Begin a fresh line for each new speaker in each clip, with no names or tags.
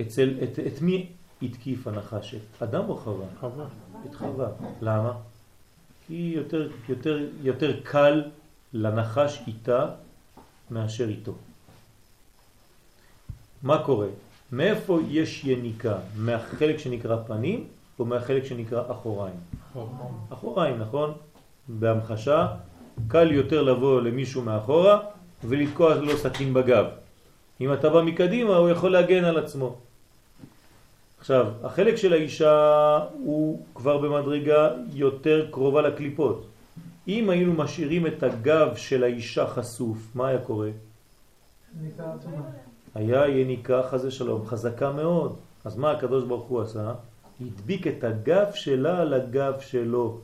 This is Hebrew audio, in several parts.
אצל, את, את מי התקיף הנחש? את אדם או חווה?
חווה.
את חווה. למה? כי יותר, יותר, יותר קל לנחש איתה מאשר איתו. מה קורה? מאיפה יש יניקה? מהחלק שנקרא פנים או מהחלק שנקרא אחוריים? אחוריים, נכון? בהמחשה קל יותר לבוא למישהו מאחורה ולתקוע לו סכין בגב. אם אתה בא מקדימה הוא יכול להגן על עצמו. עכשיו, החלק של האישה הוא כבר במדרגה יותר קרובה לקליפות. אם היינו משאירים את הגב של האישה חשוף, מה היה קורה? היה יניקה חזה שלום, חזקה מאוד. אז מה הקדוש ברוך הוא עשה? הדביק את הגב שלה על הגב שלו,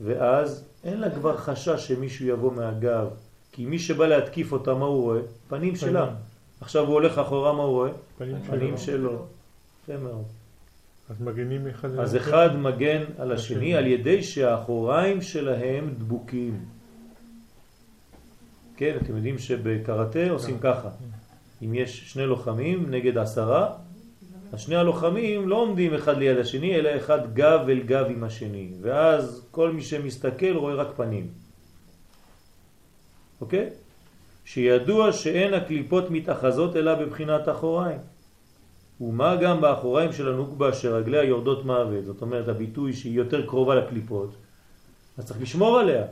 ואז אין לה כבר חשש שמישהו יבוא מהגב, כי מי שבא להתקיף אותה, מה הוא רואה? פנים שלה. עכשיו הוא הולך אחורה, מה הוא רואה?
פנים שלו.
יפה מאוד.
אז מגנים אחד על
אז
השני.
אחד מגן על השני על ידי שהאחוריים שלהם דבוקים. כן, אתם יודעים שבקראטה עושים ככה. אם יש שני לוחמים נגד עשרה, אז שני הלוחמים לא עומדים אחד ליד השני, אלא אחד גב אל גב עם השני. ואז כל מי שמסתכל רואה רק פנים. אוקיי? שידוע שאין הקליפות מתאחזות אלא בבחינת אחוריים. ומה גם באחוריים של הנוקבה שרגליה יורדות מוות, זאת אומרת הביטוי שהיא יותר קרובה לקליפות, אז צריך לשמור עליה.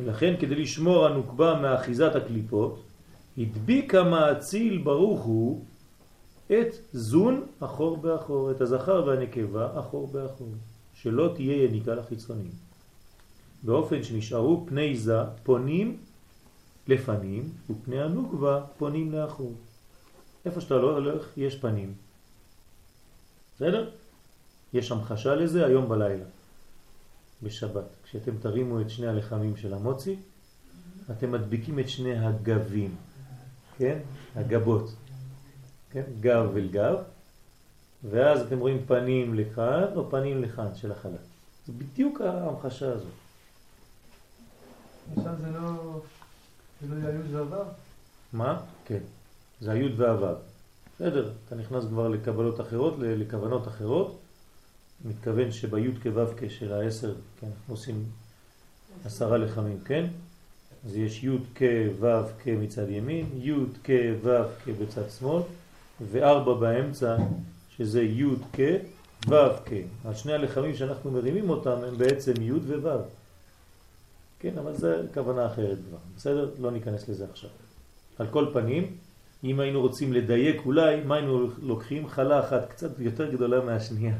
ולכן כדי לשמור הנוקבה מאחיזת הקליפות, הדביק המאציל ברוך הוא את זון אחור באחור, את הזכר והנקבה אחור באחור, שלא תהיה יניקה לחיצונים. באופן שנשארו פני זה פונים לפנים ופני הנוקבה פונים לאחור. איפה שאתה לא הולך יש פנים. בסדר? יש המחשה לזה היום בלילה, בשבת. כשאתם תרימו את שני הלחמים של המוצי, אתם מדביקים את שני הגבים, כן? הגבות, כן? גב אל גב, ואז אתם רואים פנים לכאן או פנים לכאן של החלל. זה בדיוק ההמחשה הזאת.
עכשיו זה לא... לא?
מה? כן. זה היוד והוו. בסדר, אתה נכנס כבר לקבלות אחרות, לכוונות אחרות. מתכוון שביוד כוו של העשר, כן, אנחנו עושים עשרה לחמים, כן? אז יש יוד כוו כמצד ימין, יוד כוו כבצד שמאל, וארבע באמצע, שזה יוד כוו כ. אז שני הלחמים שאנחנו מרימים אותם הם בעצם יוד ווו. כן, אבל זה כוונה אחרת כבר, בסדר? לא ניכנס לזה עכשיו. על כל פנים, אם היינו רוצים לדייק אולי, מה היינו לוקחים? חלה אחת קצת יותר גדולה מהשנייה.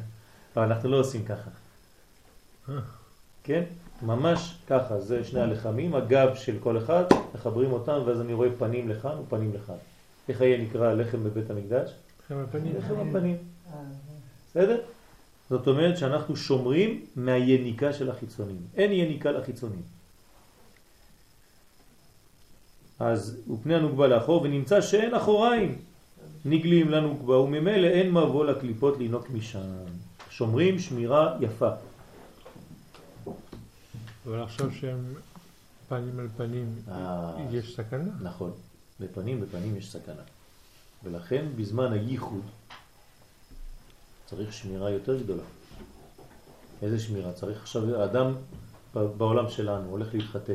אבל אנחנו לא עושים ככה. כן? ממש ככה, זה שני הלחמים, הגב של כל אחד, מחברים אותם ואז אני רואה פנים לכאן ופנים לכאן. איך היה נקרא לחם בבית המקדש?
לכם הפנים.
לחם הפנים. בסדר? זאת אומרת שאנחנו שומרים מהיניקה של החיצונים. אין יניקה לחיצונים. אז ופני הנוגבה לאחור ונמצא שאין אחוריים נגלים לנוגבה וממילא אין מבוא לקליפות לינוק משם. שומרים שמירה יפה.
אבל עכשיו שהם פנים על פנים,
אה,
יש סכנה.
נכון, בפנים בפנים יש סכנה. ולכן בזמן הייחוד צריך שמירה יותר גדולה. איזה שמירה? צריך עכשיו, האדם ב- בעולם שלנו הולך להתחתן,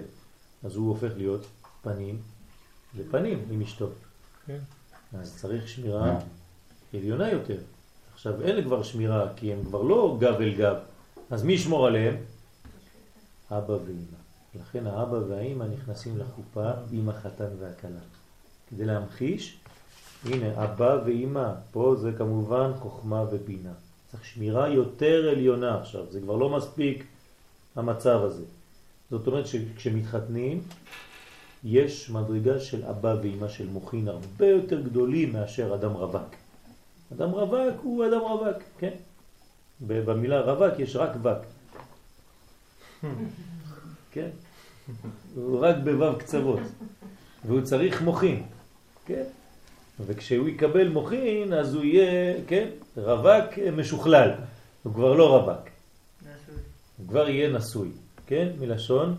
אז הוא הופך להיות פנים לפנים עם אשתו.
כן.
אז צריך שמירה עליונה יותר. עכשיו אין כבר שמירה כי הם כבר לא גב אל גב, אז מי ישמור עליהם? אבא ואמא. לכן האבא והאמא נכנסים לחופה עם החתן והכלה. כדי להמחיש, הנה אבא ואמא, פה זה כמובן חוכמה ובינה. צריך שמירה יותר עליונה עכשיו, זה כבר לא מספיק המצב הזה. זאת אומרת שכשמתחתנים, יש מדרגה של אבא ואמא של מוכין הרבה יותר גדולים מאשר אדם רווק. אדם רווק הוא אדם רווק, כן? במילה רווק יש רק וק. כן? הוא רק בוו קצוות, והוא צריך מוכין, כן? וכשהוא יקבל מוכין אז הוא יהיה, כן? רווק משוכלל, הוא כבר לא רווק, הוא כבר יהיה נשוי, כן? מלשון.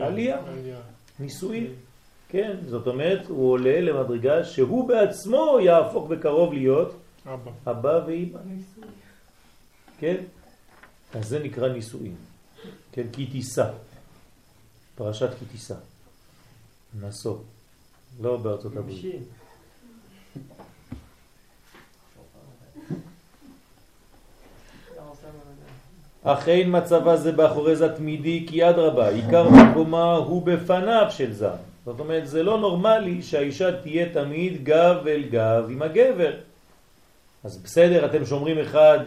עלייה.
עלייה.
נישואי. כן, זאת אומרת, הוא עולה למדרגה שהוא בעצמו יהפוך בקרוב להיות
אבא.
אבא ואמא. כן? אז זה נקרא נישואין. כן, כי תישא. פרשת כי תישא. נשוא. לא בארצות הברית. אך אין מצבה זה באחורי זה תמידי כי אדרבה, עיקר מקומה הוא בפניו של זה. זאת אומרת, זה לא נורמלי שהאישה תהיה תמיד גב אל גב עם הגבר. אז בסדר, אתם שומרים אחד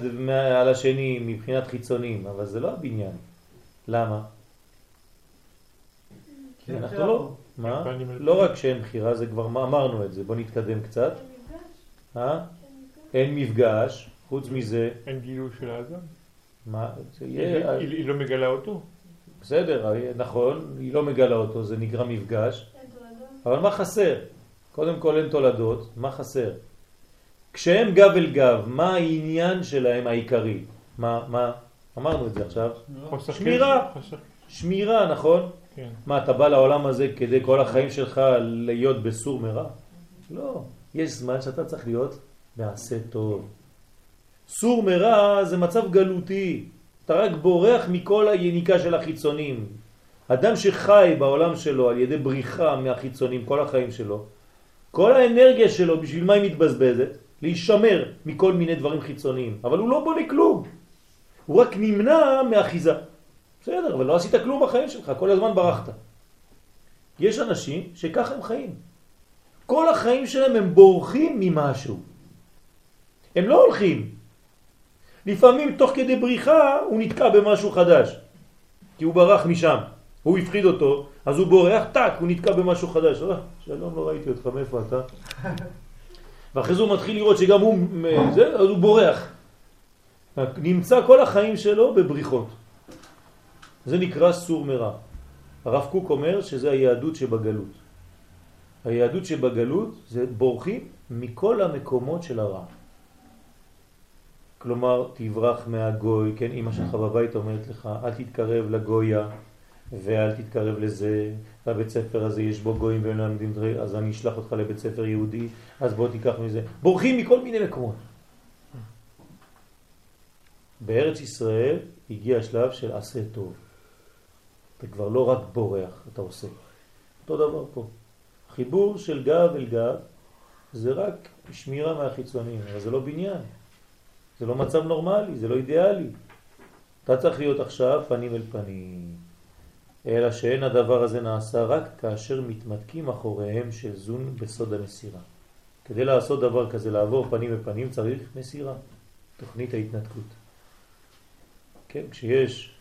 על השני מבחינת חיצונים, אבל זה לא הבניין. למה?
כן,
אנחנו
כן.
לא, מה?
אל
לא רק שאין בחירה, זה כבר אמרנו את זה, בוא נתקדם קצת. אה? אין מפגש, חוץ מזה,
אין גילוי של האדם.
מה? זה
היא
יהיה,
היא- היא לא מגלה אותו.
בסדר, נכון, היא לא מגלה אותו, זה נקרא מפגש, אבל מה חסר? קודם כל אין תולדות, מה חסר? כשהם גב אל גב, מה העניין שלהם העיקרי? מה, מה? אמרנו את זה עכשיו.
חוסר
שמירה. שמירה, נכון?
כן.
מה, אתה בא לעולם הזה כדי כל החיים שלך להיות בסור מרע? לא. יש זמן שאתה צריך להיות מעשה טוב. סור מרע זה מצב גלותי. אתה רק בורח מכל היניקה של החיצונים. אדם שחי בעולם שלו על ידי בריחה מהחיצונים כל החיים שלו, כל האנרגיה שלו, בשביל מה היא מתבזבזת? להישמר מכל מיני דברים חיצוניים. אבל הוא לא בונה כלום. הוא רק נמנע מאחיזה. בסדר, אבל לא עשית כלום בחיים שלך, כל הזמן ברחת. יש אנשים שככה הם חיים. כל החיים שלהם הם בורחים ממשהו. הם לא הולכים. לפעמים תוך כדי בריחה הוא נתקע במשהו חדש. כי הוא ברח משם. הוא הפחיד אותו, אז הוא בורח, טק, הוא נתקע במשהו חדש. אה, שלום, לא ראיתי אותך, מאיפה אתה? ואחרי זה הוא מתחיל לראות שגם הוא, מ- זה, אז הוא בורח. נמצא כל החיים שלו בבריחות. זה נקרא סור מרע. הרב קוק אומר שזה היהדות שבגלות. היהדות שבגלות זה בורחים מכל המקומות של הרע. כלומר, תברח מהגוי, כן, אמא שלך בבית אומרת לך, אל תתקרב לגויה ואל תתקרב לזה, והבית ספר הזה יש בו גויים והם לא דברים, אז אני אשלח אותך לבית ספר יהודי, אז בוא תיקח מזה. בורחים מכל מיני מקומות. בארץ ישראל הגיע השלב של עשה טוב. אתה כבר לא רק בורח, אתה עושה. אותו דבר פה. חיבור של גב אל גב זה רק שמירה מהחיצונים, אבל זה לא בניין. זה לא מצב נורמלי, זה לא אידיאלי. אתה צריך להיות עכשיו פנים אל פנים. אלא שאין הדבר הזה נעשה רק כאשר מתמתקים אחוריהם של זון בסוד המסירה. כדי לעשות דבר כזה, לעבור פנים בפנים, צריך מסירה. תוכנית ההתנתקות. כן, כשיש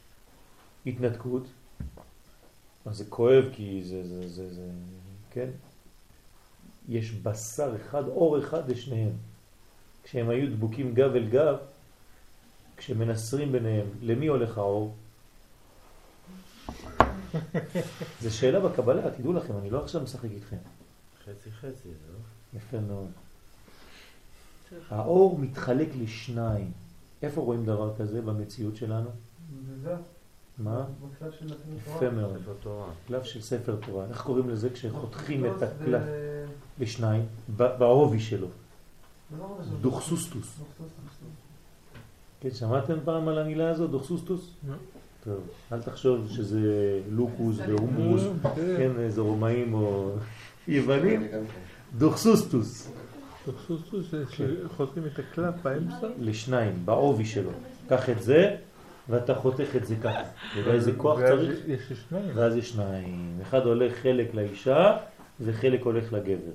התנתקות, אז זה כואב כי זה, זה, זה, זה, כן? יש בשר אחד, אור אחד לשניהם. כשהם היו דבוקים גב אל גב, כשמנסרים ביניהם, למי הולך האור? זו שאלה בקבלה, תדעו לכם, אני לא עכשיו משחק איתכם.
חצי חצי, לא?
יפה מאוד. האור מתחלק לשניים. איפה רואים דבר כזה במציאות שלנו? מה? יפה מאוד.
ספר תורה.
קלף של ספר תורה. איך קוראים לזה כשחותכים את הקלף לשניים? ב- בעובי שלו. דוכסוסטוס.
דוכסוסטוס, דוכסוסטוס.
כן, שמעתם פעם על המילה הזאת, דוכסוסטוס?
לא.
טוב, אל תחשוב שזה לוקוס והומוס, כן, זה רומאים או יוונים. דוכסוסטוס.
סוסוס זה שחותמים את הקלף באמצע.
לשניים, בעובי שלו. קח את זה, ואתה חותך את זה ככה. אתה יודע איזה כוח
ואז
צריך?
יש שניים.
ואז יש שניים. אחד הולך חלק לאישה, וחלק הולך לגבר.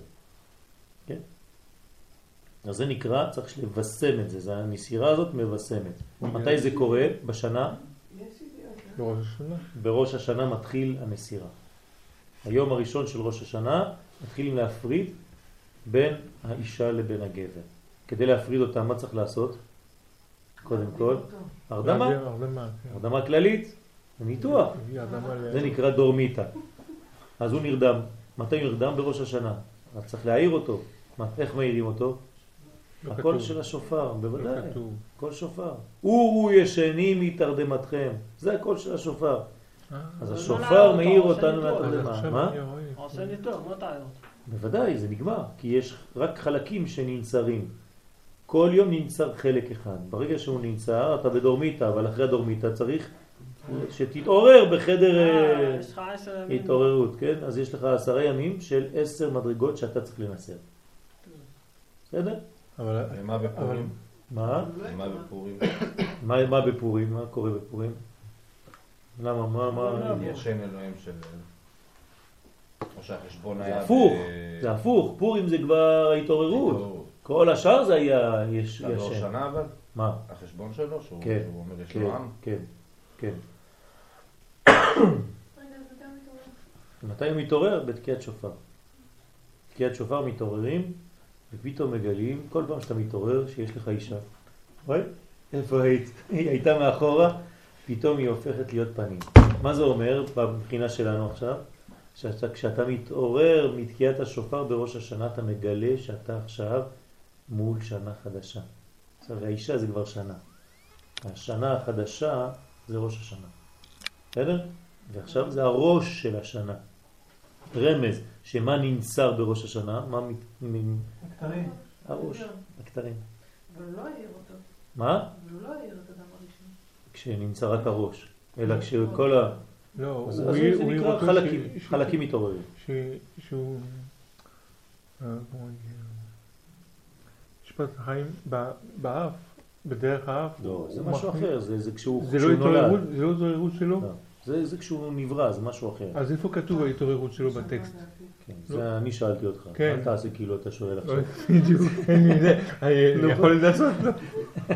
אז זה נקרא, צריך לבשם את זה, זה המסירה הזאת מבשמת. מתי זה קורה? בשנה?
בראש השנה.
בראש השנה מתחיל המסירה. היום הראשון של ראש השנה מתחילים להפריד בין האישה לבין הגבר. כדי להפריד אותם, מה צריך לעשות? קודם כל, הרדמה.
הרדמה. כן.
הרדמה כללית, ניתוח. זה נקרא דורמיטה. אז הוא נרדם. מתי הוא נרדם? בראש השנה. אז צריך להעיר אותו. איך מעירים אותו?
לא
הקול
כתוב.
של השופר,
לא
בוודאי.
כתוב.
קול שופר. אורו ישנים מתרדמתכם. זה הקול של השופר.
אה,
אז
לא
השופר
להעיר
מאיר אותנו מהתרדמה. מה?
עושה מה תעיר אותו?
בוודאי, זה נגמר, כי יש רק חלקים שננצרים. כל יום ננצר חלק אחד. ברגע שהוא ננצר, אתה בדורמיטה, אבל אחרי הדורמיטה צריך שתתעורר בחדר
אה,
אה. התעוררות, כן? אז יש לך עשרה ימים של עשר מדרגות שאתה צריך לנסר. בסדר?
אבל
ומה בפורים?
מה?
ומה בפורים?
מה, מה בפורים? מה קורה בפורים? למה? מה? מה?
אני השם אלוהים של... או שהחשבון היה...
זה הפוך, זה הפוך. פורים זה כבר ההתעוררות.
התעוררות.
כל השאר זה היה יש
גם ראש
ישן.
שנה אבל?
מה?
החשבון שלו? שהוא
כן,
שהוא אומר יש
כן,
לו עם?
כן, כן. מתי הוא מתעורר? בתקיעת שופר. תקיעת שופר מתעוררים, ופתאום מגלים, כל פעם שאתה מתעורר, שיש לך אישה. רואה? איפה היית? היא הייתה מאחורה, פתאום היא הופכת להיות פנים. מה זה אומר בבחינה שלנו עכשיו? שאתה, כשאתה מתעורר מתקיעת השופר בראש השנה, אתה מגלה שאתה עכשיו מול שנה חדשה. עכשיו, האישה זה כבר שנה. השנה החדשה זה ראש השנה. בסדר? ועכשיו זה הראש של השנה. רמז, שמה ננצר בראש השנה? מה מת... מ-
הכתרים.
הראש, הכתרים.
אבל הוא לא העיר אותו.
מה?
אבל הוא לא העיר את אדם הראשון.
כשנמצא רק הראש. אלא כשכל ה...
לא,
אז
הוא העיר אותו
חלקים,
ש- ש-
חלקים מתעוררים.
שהוא... אה, משפט חיים ב- באף, בדרך האף.
לא, זה משהו אחר, זה זה כשהוא
זה לא
כשהוא נולד.
זה לא התעוררות שלו?
לא. זה זה כשהוא נברא, זה משהו אחר.
אז איפה כתוב ההתעוררות שלו בטקסט? לא.
זה אני שאלתי אותך.
כן.
אל תעשה כאילו אתה שואל עכשיו.
בדיוק, אין לי זה, אני יכול לעשות לו.
הוא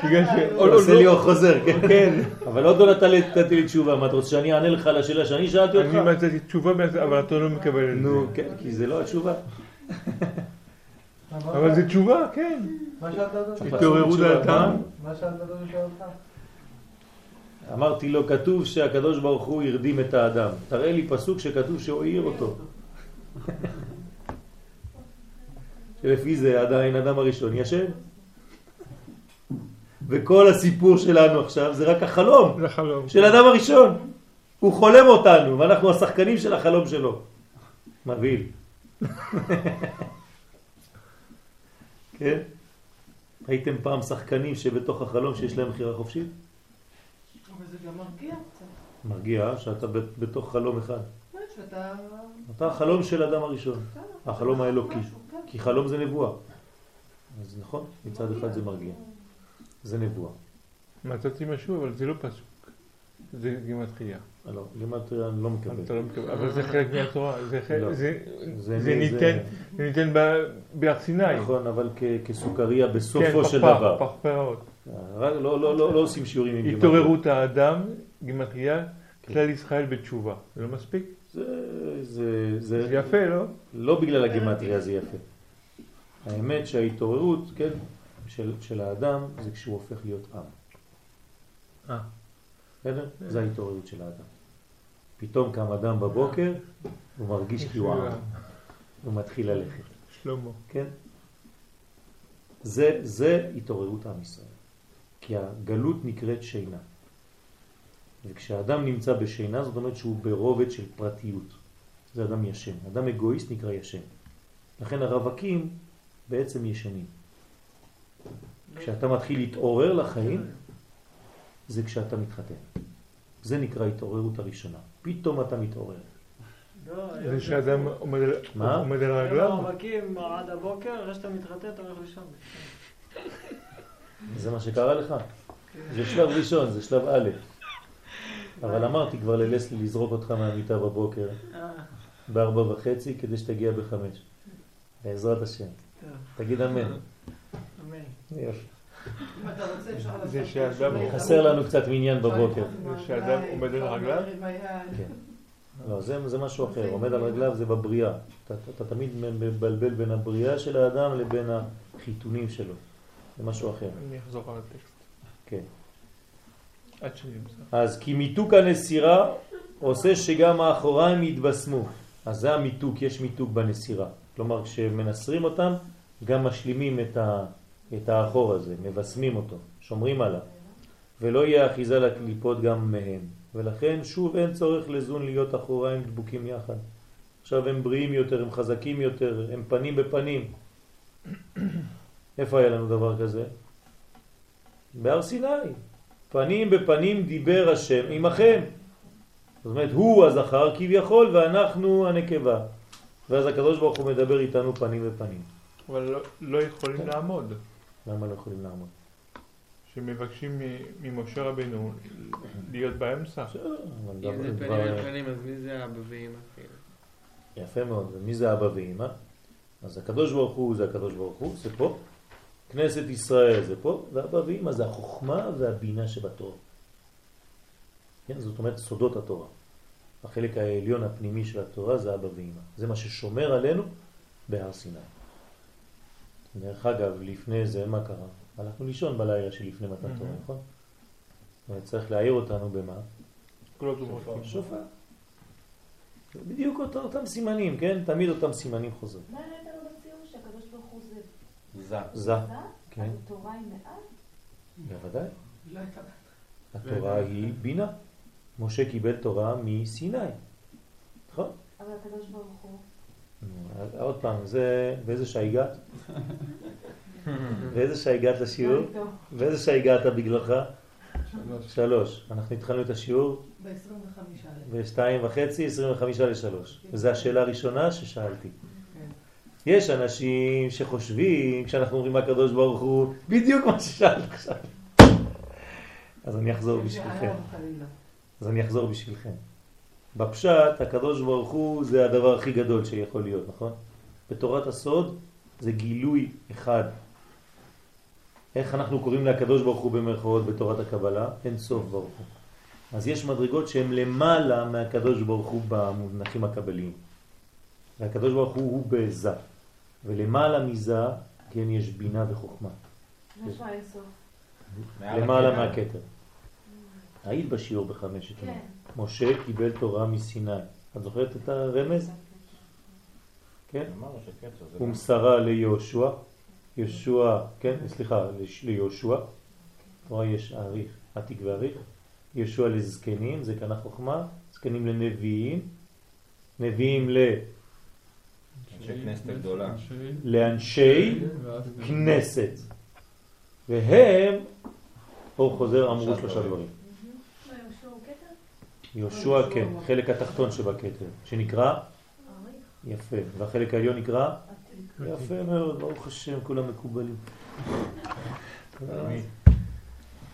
חוזר הוא-
עוד-
עושה
לא-
לי אור חוזר, כן. אבל עוד לא נתתי לי תשובה, מה אתה רוצה שאני אענה לך על השאלה שאני שאלתי אותך?
אני מצאתי תשובה, אבל אתה לא מקבל את
נו,
זה.
כן, כי זה לא התשובה.
אבל זה תשובה, כן.
מה שאלת אותו?
התעוררות האדם.
מה שאלת אותו?
אמרתי לו, כתוב שהקדוש ברוך הוא הרדים את האדם. תראה לי פסוק שכתוב שהוא העיר אותו. שלפי זה עדיין אדם הראשון ישן. וכל הסיפור שלנו עכשיו זה רק החלום
זה חלום.
של אדם הראשון. הוא חולם אותנו, ואנחנו השחקנים של החלום שלו. מבהיל. כן? הייתם פעם שחקנים שבתוך החלום שיש להם בחירה חופשית?
אבל זה גם מרגיע קצת.
מרגיע שאתה בתוך חלום אחד.
כן.
אתה החלום של אדם הראשון,
בסדר,
החלום האלוקי.
כן.
כי חלום זה נבואה. אז נכון, מצד אחד זה מרגיע. זה נבואה.
מצאתי משהו, אבל זה לא פסוק. זה גימטריה.
לא, למטריה אני לא
אתה
מקבל.
לא מקבל. אבל זה חלק מהתורה. זה חלק-. זה-
זה-
זה ניתן בהר סיני.
נכון, אבל כסוכריה
כן,
בסופו של
פרפר,
דבר. רק לא- לא לא- לא עושים שיעורים עם גימטריה.
התעוררות האדם, גימטריה, כלל ישראל בתשובה. זה לא מספיק?
זה- זה- זה
זה יפה, לא?
לא בגלל הגימטריה זה יפה. האמת שההתעוררות, כן, של, של האדם זה כשהוא הופך להיות עם.
אה.
בסדר? זה ההתעוררות של האדם. פתאום קם אדם בבוקר, הוא מרגיש כי הוא עם. הוא מתחיל ללכת,
שלמה.
כן? זה, זה התעוררות עם ישראל. כי הגלות נקראת שינה. וכשאדם נמצא בשינה, זאת אומרת שהוא ברובד של פרטיות. זה אדם ישן. אדם אגואיסט נקרא ישן. לכן הרווקים בעצם ישנים. כשאתה מתחיל להתעורר לחיים, זה כשאתה מתחתן. זה נקרא התעוררות הראשונה. פתאום אתה מתעורר.
לא,
זה שאדם עומד על-
מה?
עומד על
היום
רגליו?
הרווקים עד הבוקר, אחרי שאתה מתחתן אתה הולך לישון.
זה מה שקרה לך. זה שלב ראשון, זה שלב א'. אבל אמרתי כבר ללסלי לזרוק אותך מהמיטה בבוקר
אה,
בארבע וחצי כדי שתגיע בחמש. בעזרת השם. תגיד אמן.
אמן.
יופי.
אם אתה רוצה אפשר לעשות...
זה שאדם-
חסר לנו קצת מניין בבוקר.
זה שאדם עומד על רגליו?
כן. לא, זה, זה משהו אחר. עומד על רגליו זה בבריאה. אתה, אתה, אתה תמיד מבלבל בין הבריאה של האדם לבין החיתונים שלו. זה משהו אחר.
אני אחזור על הטקסט.
כן. אז כי מיתוק הנסירה עושה שגם האחוריים יתבשמו. אז זה המיתוק, יש מיתוק בנסירה. כלומר, כשמנסרים אותם, גם משלימים את, ה, את האחור הזה, מבשמים אותו, שומרים עליו. ולא יהיה אחיזה לקליפות גם מהם. ולכן שוב אין צורך לזון להיות אחוריים דבוקים יחד. עכשיו הם בריאים יותר, הם חזקים יותר, הם פנים בפנים. איפה היה לנו דבר כזה? בהר סיני. פנים בפנים דיבר השם עמכם. זאת אומרת, הוא הזכר כביכול ואנחנו הנקבה. ואז הקדוש ברוך הוא מדבר איתנו פנים בפנים.
אבל לא- לא יכולים לעמוד.
למה לא יכולים לעמוד?
שמבקשים ממשה רבנו להיות באמצע.
בסדר, אבל
אם זה פנים
דבר-
על פנים, אז מי זה אבא ואמא?
יפה מאוד. ומי זה אבא ואמא? אז הקדוש ברוך הוא זה הקדוש ברוך הוא, זה פה. כנסת ישראל זה פה, ואבא ואמא זה החוכמה והבינה שבתורה. כן, זאת אומרת סודות התורה. החלק העליון הפנימי של התורה זה אבא ואמא. זה מה ששומר עלינו בהר סיני. דרך אגב, לפני זה מה קרה? הלכנו לישון בלילה שלפני מתן תורה, נכון? זאת אומרת, צריך להעיר אותנו במה? שופר. בדיוק אותם סימנים, כן? תמיד אותם סימנים חוזרים.
מה לו בציור שהקדוש ברוך הוא זה
זה.
זה,
זה?
כן,
התורה היא מעט?
בוודאי.
לא.
התורה היא בינה. משה קיבל תורה מסיני, נכון?
אבל הקדוש ברוך הוא...
עוד פעם, זה, באיזה שעה הגעת? באיזה שעה הגעת לשיעור? באיזה שעה הגעת בגללך?
שלוש.
אנחנו התחלנו את השיעור
ב-25
בשתיים וחצי, עשרים וחמישה לשלוש. וזו השאלה הראשונה ששאלתי. יש אנשים שחושבים, כשאנחנו אומרים הקדוש ברוך הוא, בדיוק מה ששאלת עכשיו. אז אני אחזור בשבילכם. אז אני אחזור בשבילכם. בפשט, הקדוש ברוך הוא זה הדבר הכי גדול שיכול להיות, נכון? בתורת הסוד זה גילוי אחד. איך אנחנו קוראים לקדוש ברוך הוא במרכאות בתורת הקבלה? אין סוף ברוך הוא. אז יש מדרגות שהן למעלה מהקדוש ברוך הוא במונחים הקבליים. והקדוש ברוך הוא הוא בזה. ולמעלה מזה, כן, יש בינה וחוכמה. למעלה מהכתר. היית בשיעור בחמש אתמול.
כן.
משה קיבל תורה מסיני. את זוכרת את הרמז? כן? הוא מסרה ליהושע, יהושע, כן, סליחה, ליהושע, תורה יש אריך, עתיק ואריך, יהושע לזקנים, זה כאן החוכמה, זקנים לנביאים, נביאים ל-
אנשי כנסת הגדולה.
לאנשי כנסת, והם, אור חוזר, אמרו שלושה דברים.
יהושע הוא כתר?
יהושע, כן, חלק התחתון שבכתר, שנקרא? יפה, והחלק העליון נקרא. יפה מאוד, ברוך השם, כולם מקובלים.
על מי?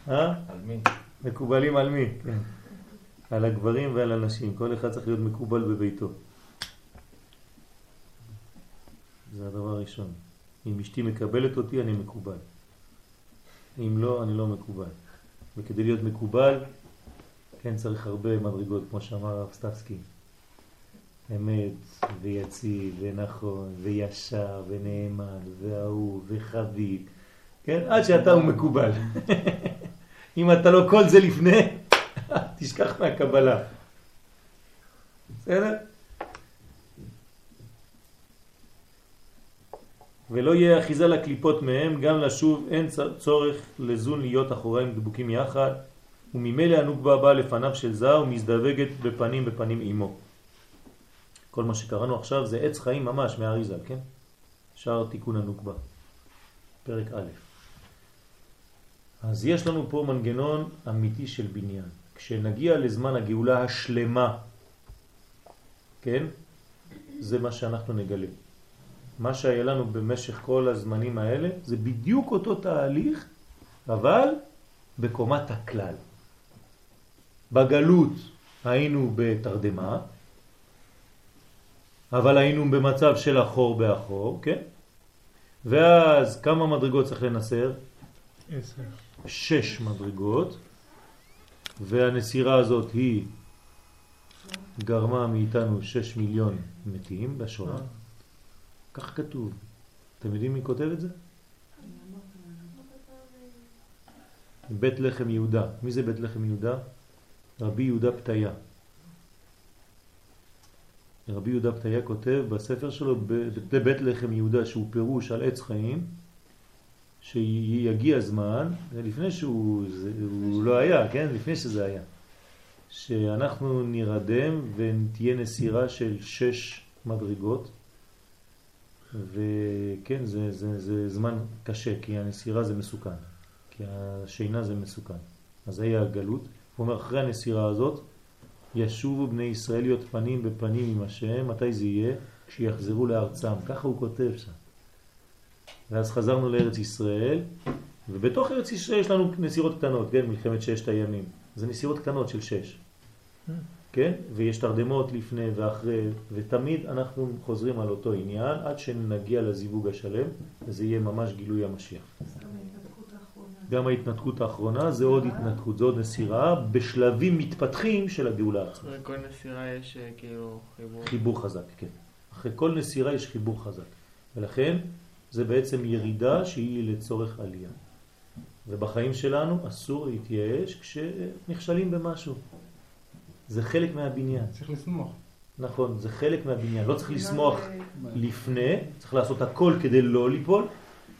אה?
על מי?
מקובלים על מי? כן. על הגברים ועל הנשים. כל אחד צריך להיות מקובל בביתו. זה הדבר הראשון. אם אשתי מקבלת אותי, אני מקובל. אם לא, אני לא מקובל. וכדי להיות מקובל, כן, צריך הרבה מדרגות, כמו שאמר הרב סטפסקי. אמת, ויציב, ונכון, וישר, ונאמן, ואהוב, וחביב. כן, עד שאתה הוא מקובל. אם אתה לא כל זה לפני, תשכח מהקבלה. בסדר? ולא יהיה אחיזה לקליפות מהם, גם לשוב אין צורך לזון להיות אחוריים דבוקים יחד, וממילא הנוקבה באה לפניו של זר ומזדווגת בפנים בפנים עמו. כל מה שקראנו עכשיו זה עץ חיים ממש מהאריזל, כן? שער תיקון הנוקבה, פרק א'. אז יש לנו פה מנגנון אמיתי של בניין. כשנגיע לזמן הגאולה השלמה, כן? זה מה שאנחנו נגלה. מה שהיה לנו במשך כל הזמנים האלה זה בדיוק אותו תהליך, אבל בקומת הכלל. בגלות היינו בתרדמה, אבל היינו במצב של אחור באחור, כן? ואז כמה מדרגות צריך לנסר?
עשר.
שש מדרגות, והנסירה הזאת היא גרמה מאיתנו שש מיליון מתים בשואה. כך כתוב. אתם יודעים מי כותב את זה? בית לחם יהודה. מי זה בית לחם יהודה? רבי יהודה פתיה. רבי יהודה פתיה כותב בספר שלו בבית לחם יהודה שהוא פירוש על עץ חיים שיגיע זמן, לפני שהוא זה, הוא לא היה, כן? לפני שזה היה, שאנחנו נרדם ותהיה נסירה של שש מדרגות, וכן, זה, זה, זה זמן קשה, כי הנסירה זה מסוכן, כי השינה זה מסוכן. אז היה הגלות, הוא אומר, אחרי הנסירה הזאת, ישובו בני ישראל להיות פנים בפנים עם השם, מתי זה יהיה? כשיחזרו לארצם, ככה הוא כותב שם. ואז חזרנו לארץ ישראל, ובתוך ארץ ישראל יש לנו נסירות קטנות, כן, מלחמת ששת הימים. זה נסירות קטנות של שש. כן? ויש תרדמות לפני ואחרי, ותמיד אנחנו חוזרים על אותו עניין עד שנגיע לזיווג השלם, וזה יהיה ממש גילוי המשיח. גם ההתנתקות האחרונה זה עוד התנתקות, זה עוד נסירה בשלבים מתפתחים של הגאולה עצמה.
אחרי כל נסירה יש אה, כאילו חיבור.
חיבור חזק, כן. אחרי כל נסירה יש חיבור חזק. ולכן זה בעצם ירידה שהיא לצורך עלייה. ובחיים שלנו אסור להתייאש כשנכשלים במשהו. זה חלק מהבניין.
צריך לשמוח.
נכון, זה חלק מהבניין. לא צריך לשמוח לפני, צריך לעשות הכל כדי לא ליפול,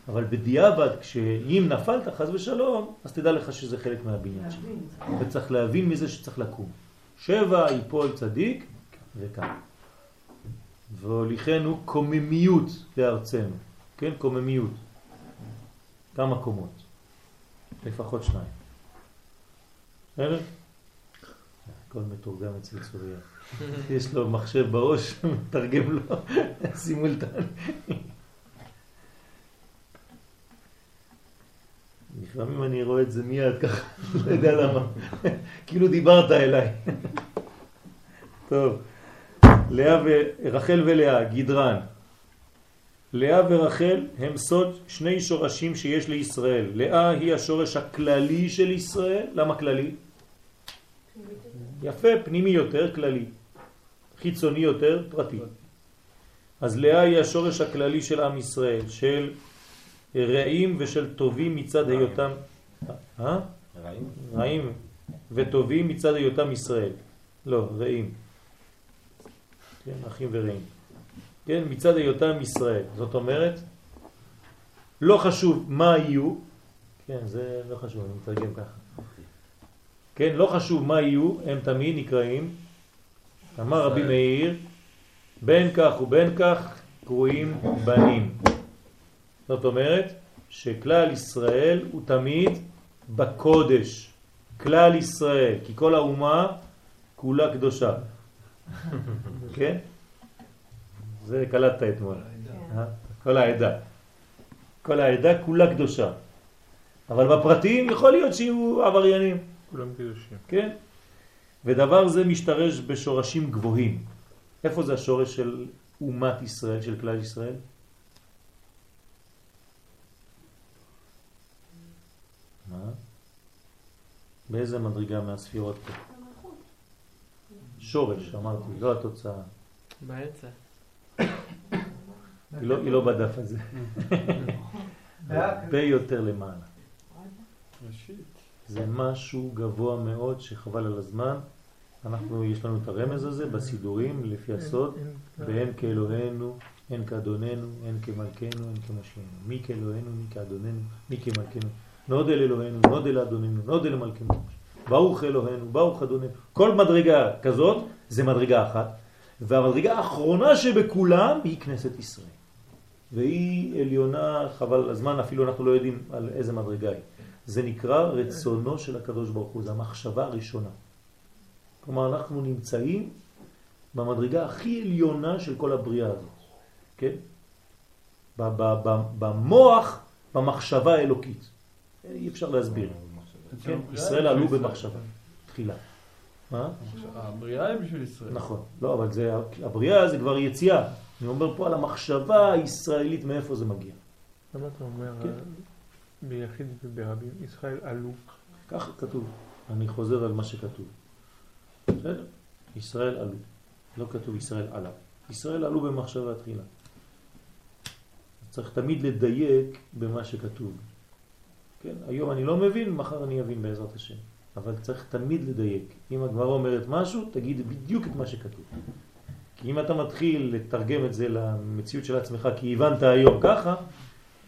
אבל בדיעבד, כשאם נפלת חז ושלום, אז תדע לך שזה חלק מהבניין שלך. וצריך להבין מזה שצריך לקום. שבע יפול צדיק וקם. והוליכנו קוממיות לארצנו. כן, קוממיות. כמה קומות? לפחות שניים. בסדר? הכל מתורגם אצל צוריה. יש לו מחשב בראש, מתרגם לו סימולטן. לפעמים אני רואה את זה מיד ככה, לא יודע למה. כאילו דיברת אליי. טוב, לאה ורחל ולאה, גדרן. לאה ורחל הם סוד שני שורשים שיש לישראל. לאה היא השורש הכללי של ישראל. למה כללי? יפה, פנימי יותר, כללי. חיצוני יותר, פרטי. אז לאה היא השורש הכללי של עם ישראל, של רעים ושל טובים מצד היותם... אה?
רעים?
רעים וטובים מצד היותם ישראל. לא, רעים. כן, אחים ורעים. כן, מצד היותם ישראל. זאת אומרת, לא חשוב מה יהיו, כן, זה לא חשוב, אני מתרגם ככה. כן, לא חשוב מה יהיו, הם תמיד נקראים, אמר רבי מאיר, בין כך ובין כך קרויים בנים. זאת אומרת שכלל ישראל הוא תמיד בקודש. כלל ישראל, כי כל האומה כולה קדושה. כן? זה קלטת אתמול. אה? כל העדה. כל העדה כולה קדושה. אבל בפרטים יכול להיות שיהיו עבריינים.
כולם קדושים.
כן? ודבר זה משתרש בשורשים גבוהים. איפה זה השורש של אומת ישראל, של כלל ישראל? מה? באיזה מדרגה מהספירות פה? שורש, אמרתי, לא התוצאה.
באמצע.
היא לא, היא לא בדף הזה. הרבה יותר למעלה. זה משהו גבוה מאוד שחבל על הזמן. אנחנו, יש לנו את הרמז הזה בסידורים לפי הסוד, ואין כאלוהינו, אין כאדוננו, אין כמלכנו, אין כמושיענו. מי כאלוהינו, מי כאדוננו, מי כמלכנו. נוד אל אלוהינו, נוד אל אדוננו, נוד אל מלכנו. ברוך אלוהינו, ברוך אדוננו. כל מדרגה כזאת זה מדרגה אחת, והמדרגה האחרונה שבכולם היא כנסת ישראל. והיא עליונה, חבל הזמן, אפילו אנחנו לא יודעים על איזה מדרגה היא. זה נקרא רצונו של הקדוש ברוך הוא, זה המחשבה הראשונה. כלומר, אנחנו נמצאים במדרגה הכי עליונה של כל הבריאה הזאת, כן? במוח, במחשבה האלוקית. אי אפשר להסביר. כן? ישראל עלו במחשבה, תחילה. מה?
הבריאה היא בשביל ישראל.
נכון. לא, אבל זה, הבריאה זה כבר יציאה. אני אומר פה על המחשבה הישראלית, מאיפה זה מגיע.
למה אתה אומר
כן.
אה, ביחיד וברבים, ישראל עלו?
ככה כתוב. אני חוזר על מה שכתוב. ישראל עלו. לא כתוב ישראל עלה. ישראל עלו במחשבה תחילה. צריך תמיד לדייק במה שכתוב. כן? היום אני לא מבין, מחר אני אבין בעזרת השם. אבל צריך תמיד לדייק. אם הגמרא אומרת משהו, תגיד בדיוק את מה שכתוב. כי אם אתה מתחיל לתרגם את זה למציאות של עצמך, כי הבנת היום ככה,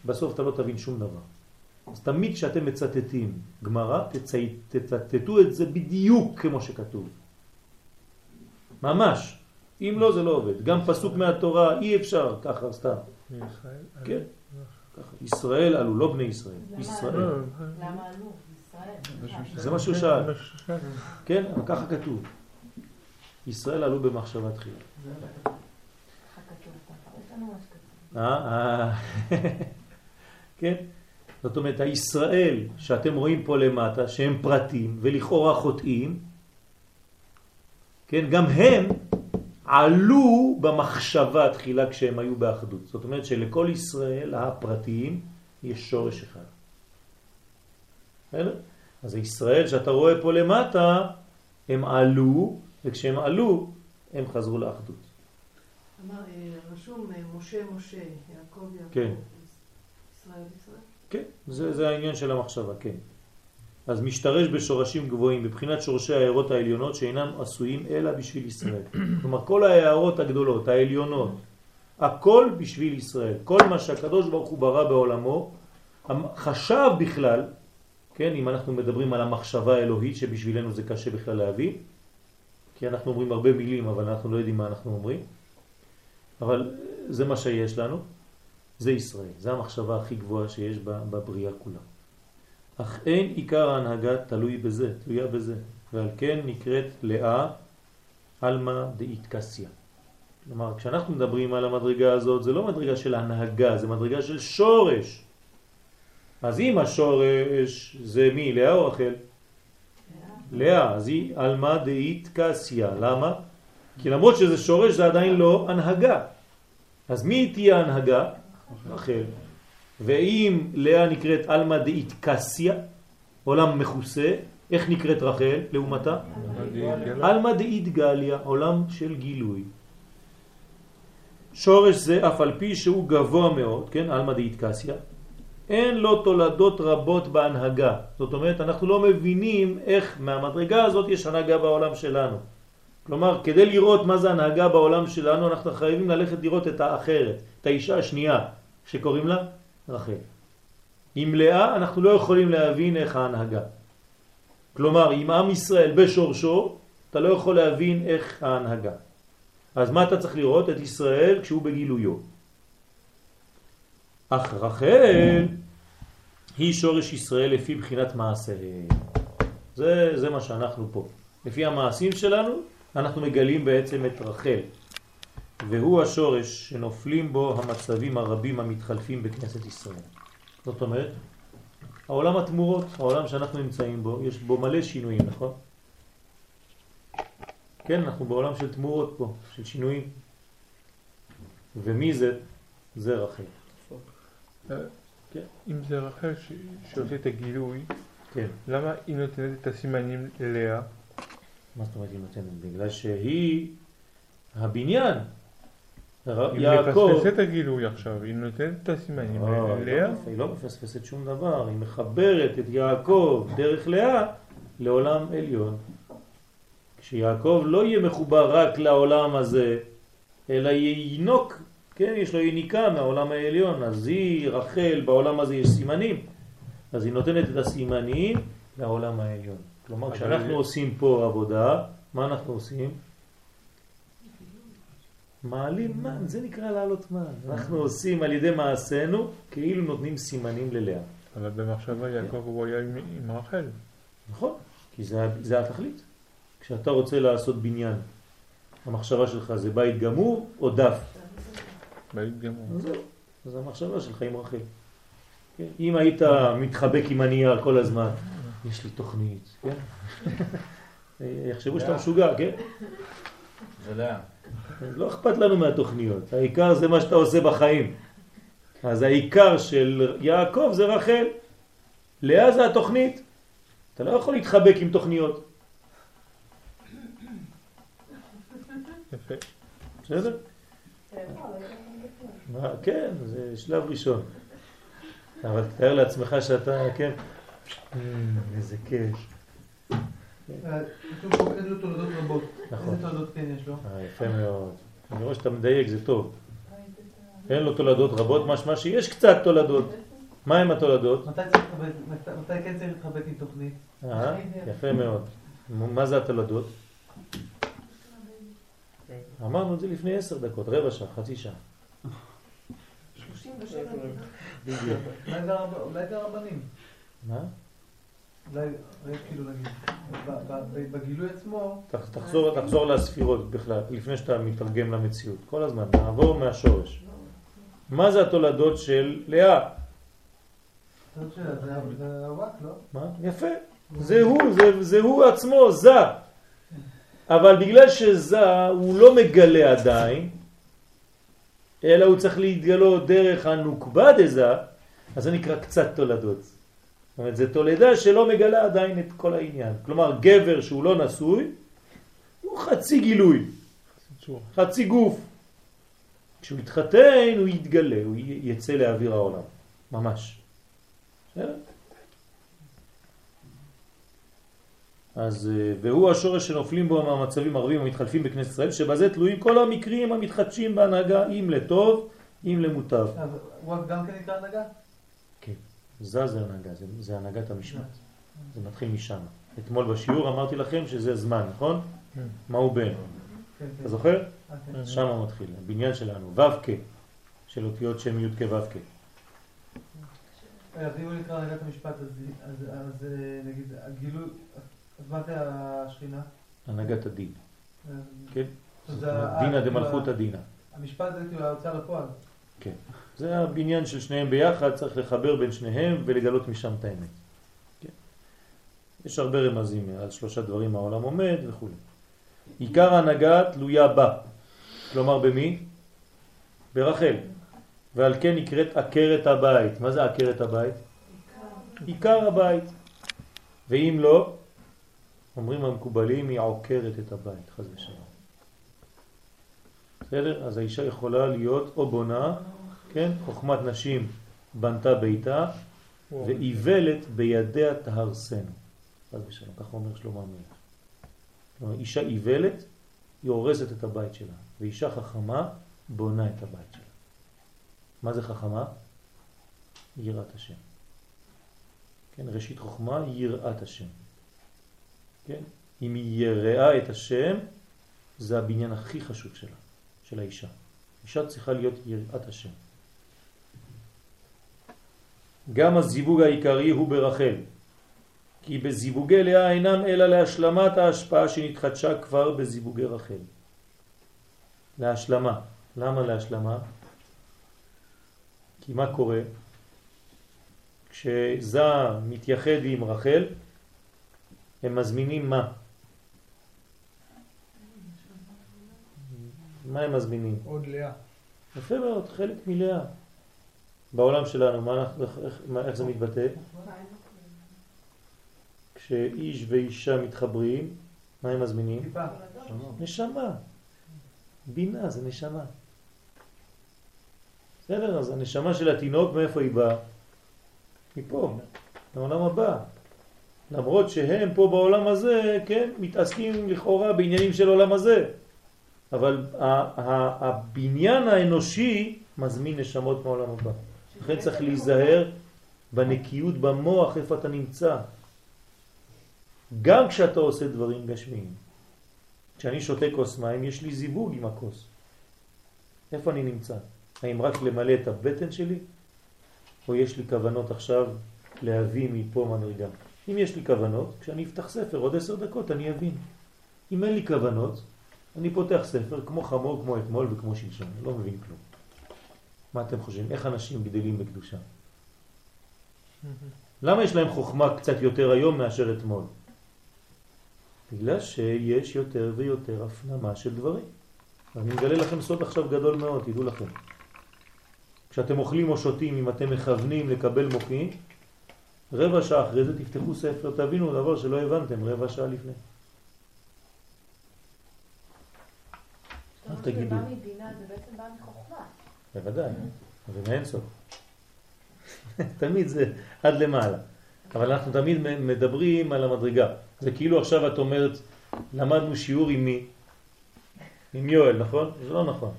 בסוף אתה לא תבין שום דבר. אז תמיד כשאתם מצטטים גמרא, תצטטו את זה בדיוק כמו שכתוב. ממש. אם לא, זה לא עובד. גם פסוק מהתורה אי אפשר ככה סתם. כן. ישראל עלו, לא בני ישראל.
למה
ישראל.
לא,
למה עלו? ישראל.
זה מה שהוא שאל. כן, אבל ככה כתוב. ישראל עלו במחשבה תחילה.
ככה כתוב.
אה, אה. כן? זאת אומרת, הישראל שאתם רואים פה למטה, שהם פרטים ולכאורה חוטאים, כן, גם הם עלו במחשבה תחילה כשהם היו באחדות. זאת אומרת שלכל ישראל הפרטיים יש שורש אחד. בסדר? אז הישראל שאתה רואה פה למטה, הם עלו, וכשהם עלו, הם חזרו לאחדות.
אמר, אה, רשום אה, משה משה, יעקב יעקב.
כן.
ישראל ישראל.
כן, זה, זה העניין של המחשבה, כן. אז משתרש בשורשים גבוהים, בבחינת שורשי ההערות העליונות שאינם עשויים אלא בשביל ישראל. כלומר, כל ההערות הגדולות, העליונות, הכל בשביל ישראל. כל מה שהקדוש ברוך הוא ברא בעולמו, חשב בכלל, כן, אם אנחנו מדברים על המחשבה האלוהית, שבשבילנו זה קשה בכלל להבין, כי אנחנו אומרים הרבה מילים, אבל אנחנו לא יודעים מה אנחנו אומרים, אבל זה מה שיש לנו. זה ישראל, זה המחשבה הכי גבוהה שיש בבריאה כולה. אך אין עיקר ההנהגה תלוי בזה, תלויה בזה, ועל כן נקראת לאה אלמה דאיטקסיה. כלומר, כשאנחנו מדברים על המדרגה הזאת, זה לא מדרגה של הנהגה, זה מדרגה של שורש. אז אם השורש זה מי, לאה או רחל? לאה, אז היא אלמה דאיטקסיה. למה? כי למרות שזה שורש זה עדיין לא הנהגה. אז מי תהיה הנהגה? רחל. ואם לאה נקראת אלמה דאית קסיה, עולם מכוסה, איך נקראת רחל לעומתה? אלמה דאית גליה, עולם של גילוי. שורש זה אף על פי שהוא גבוה מאוד, כן, אלמה דאית קסיה, אין לו תולדות רבות בהנהגה. זאת אומרת, אנחנו לא מבינים איך מהמדרגה הזאת יש הנהגה בעולם שלנו. כלומר, כדי לראות מה זה הנהגה בעולם שלנו, אנחנו חייבים ללכת לראות את האחרת, את האישה השנייה, שקוראים לה רחל. עם לאה אנחנו לא יכולים להבין איך ההנהגה. כלומר, עם עם ישראל בשורשו, אתה לא יכול להבין איך ההנהגה. אז מה אתה צריך לראות? את ישראל כשהוא בגילויו. אך רחל היא שורש ישראל לפי בחינת מעשיהם. זה, זה מה שאנחנו פה. לפי המעשים שלנו, אנחנו מגלים בעצם את רחל. והוא השורש שנופלים בו המצבים הרבים המתחלפים בכנסת ישראל. זאת אומרת, העולם התמורות, העולם שאנחנו נמצאים בו, יש בו מלא שינויים, נכון? כן, אנחנו בעולם של תמורות פה, של שינויים. ומי זה? זה רחל.
אם זה רחל שעושה את הגילוי,
כן.
למה היא נותנת את הסימנים ללאה?
מה זאת אומרת היא נותנת? בגלל שהיא הבניין.
היא. מפספסת את הגילוי עכשיו, היא נותנת את הסימנים
לא,
ללאה.
לא היא לא מפספסת שום דבר, היא מחברת את יעקב דרך לאה לעולם עליון. כשיעקב לא יהיה מחובר רק לעולם הזה, אלא ינוק, כן, יש לו יניקה מהעולם העליון, אז היא, רחל, בעולם הזה יש סימנים, אז היא נותנת את הסימנים לעולם העליון. כלומר,
אבל-
כשאנחנו עושים פה עבודה, מה אנחנו עושים? מעלים מן, זה נקרא לעלות מן. אנחנו עושים על ידי מעשינו כאילו נותנים סימנים ללאה.
אבל במחשבה יעקב הוא היה עם- רחל.
נכון, כי זה, זה התכלית. כשאתה רוצה לעשות בניין, המחשבה שלך זה בית גמור או דף?
בית גמור.
זהו, אז המחשבה שלך עם רחל. כן? אם היית מתחבק עם הנייר כל הזמן, יש לי תוכנית, כן? יחשבו שאתה משוגע, כן?
זה לאה.
לא אכפת לנו מהתוכניות, העיקר זה מה שאתה עושה בחיים. אז העיקר של יעקב זה רחל. לאה זה התוכנית. אתה לא יכול להתחבק עם תוכניות.
יפה.
בסדר? כן, זה שלב ראשון. אבל תאר לעצמך שאתה, כן, "אמ, איזה כיף.
כתוב פה אין לו תולדות רבות.
נכון.
איזה תולדות כן יש לו?
אה, יפה מאוד. אני רואה שאתה מדייק, זה טוב. אין לו תולדות רבות, משמע שיש קצת תולדות. מה הם התולדות?
מתי כן צריך להתחבק עם תוכנית?
אה, יפה מאוד. מה זה התולדות? אמרנו את זה לפני עשר דקות, רבע שעה, חצי שעה.
37
אולי זה הרב- אולי זה הרבנים.
מה?
אולי, כאילו נגיד, ב- בגילוי עצמו,
תח- תחזור, תחזור לספירות בכלל, לפני שאתה מתרגם למציאות. כל הזמן, נעבור מהשורש. מה זה התולדות של לאה?
לא?
יפה. זה הוא, זה, זה הוא עצמו, זה. אבל בגלל שזה הוא לא מגלה עדיין, אלא הוא צריך להתגלות דרך הנוקבה דזה, אז זה נקרא קצת תולדות. זאת אומרת, זה תולדה שלא מגלה עדיין את כל העניין. כלומר, גבר שהוא לא נשוי, הוא חצי גילוי. חצי גוף. כשהוא יתחתן, הוא יתגלה, הוא יצא לאוויר העולם. ממש. אז, אה, והוא השורש שנופלים בו מהמצבים הרבים המתחלפים בכנסת ישראל, שבזה תלויים כל המקרים המתחדשים בהנהגה, אם לטוב, אם למוטב.
אז וואק גם כן נקרא הנהגה?
זה זה הנהגה, זה, זה הנהגת המשמעת. זה מתחיל משם. אתמול בשיעור אמרתי לכם שזה זמן, נכון? מה הוא בן?
כן, כן.
אתה זוכר?
אה, כן.
שם מתחיל, הבניין שלנו, ו"ק, של אותיות שם י' כו"ק.
אז אם הוא נקרא הנהגת המשפט, אז- אה, נגיד הגילוי, אז מה זה השכינה?
הנהגת הדין,
אז-
כן? דינא דמלכותא דינא.
המשפט זה כאילו ההוצאה לפועל.
זה הבניין של שניהם ביחד, צריך לחבר בין שניהם ולגלות משם את האמת. כן. יש הרבה רמזים על שלושה דברים העולם עומד וכו'. עיקר ההנהגה תלויה בה, כלומר במי? ברחל. ועל כן נקראת עקרת הבית. מה זה עקרת הבית? עיקר הבית. ואם לא, אומרים המקובלים, היא עוקרת את הבית, חז ושלום. בסדר? אז האישה יכולה להיות או בונה, כן? חוכמת נשים בנתה ביתה, ואיוולת בידיה תהרסנו. חז ושלום, כך אומר שלמה המלך. כלומר, אישה איוולת, היא הורסת את הבית שלה, ואישה חכמה בונה את הבית שלה. מה זה חכמה? יראת השם. כן, ראשית חוכמה יראת השם. כן? אם היא יראה את השם, זה הבניין הכי חשוב שלה, של האישה. אישה צריכה להיות יראת השם. גם הזיווג העיקרי הוא ברחל, כי בזיווגי לאה אינם אלא להשלמת ההשפעה שנתחדשה כבר בזיווגי רחל. להשלמה. למה להשלמה? כי מה קורה? כשזה מתייחד עם רחל, הם מזמינים מה? מה הם מזמינים?
עוד לאה.
יפה מאוד, חלק מלאה. בעולם שלנו, מה אנחנו, איך, מה, איך זה מתבטא? כשאיש ואישה מתחברים, מה הם מזמינים? נשמה. בינה זה נשמה. בסדר, אז הנשמה של התינוק, מאיפה היא באה? מפה, לעולם הבא. למרות שהם פה בעולם הזה, כן, מתעסקים לכאורה בעניינים של עולם הזה. אבל הבניין האנושי מזמין נשמות מעולם הבא. לכן צריך להיזהר בנקיות במוח איפה אתה נמצא. גם כשאתה עושה דברים גשמיים. כשאני שותה כוס מים, יש לי זיווג עם הכוס. איפה אני נמצא? האם רק למלא את הבטן שלי? או יש לי כוונות עכשיו להביא מפה מדרגה? אם יש לי כוונות, כשאני אפתח ספר עוד עשר דקות אני אבין. אם אין לי כוונות, אני פותח ספר כמו חמור, כמו אתמול וכמו שלשום. לא מבין כלום. מה אתם חושבים? איך אנשים גדלים בקדושה? למה יש להם חוכמה קצת יותר היום מאשר אתמול? בגלל שיש יותר ויותר הפנמה של דברים. אני מגלה לכם סוד עכשיו גדול מאוד, תדעו לכם. כשאתם אוכלים או שותים, אם אתם מכוונים לקבל מוחין, רבע שעה אחרי זה תפתחו ספר, תבינו דבר שלא הבנתם רבע שעה לפני. אל תגידו.
זה בא מבינה, זה בעצם בא מחוכמה.
בוודאי, זה מאין סוף. תמיד זה עד למעלה. אבל אנחנו תמיד מדברים על המדרגה. זה כאילו עכשיו את אומרת, למדנו שיעור עם מי? עם יואל, נכון? זה לא נכון.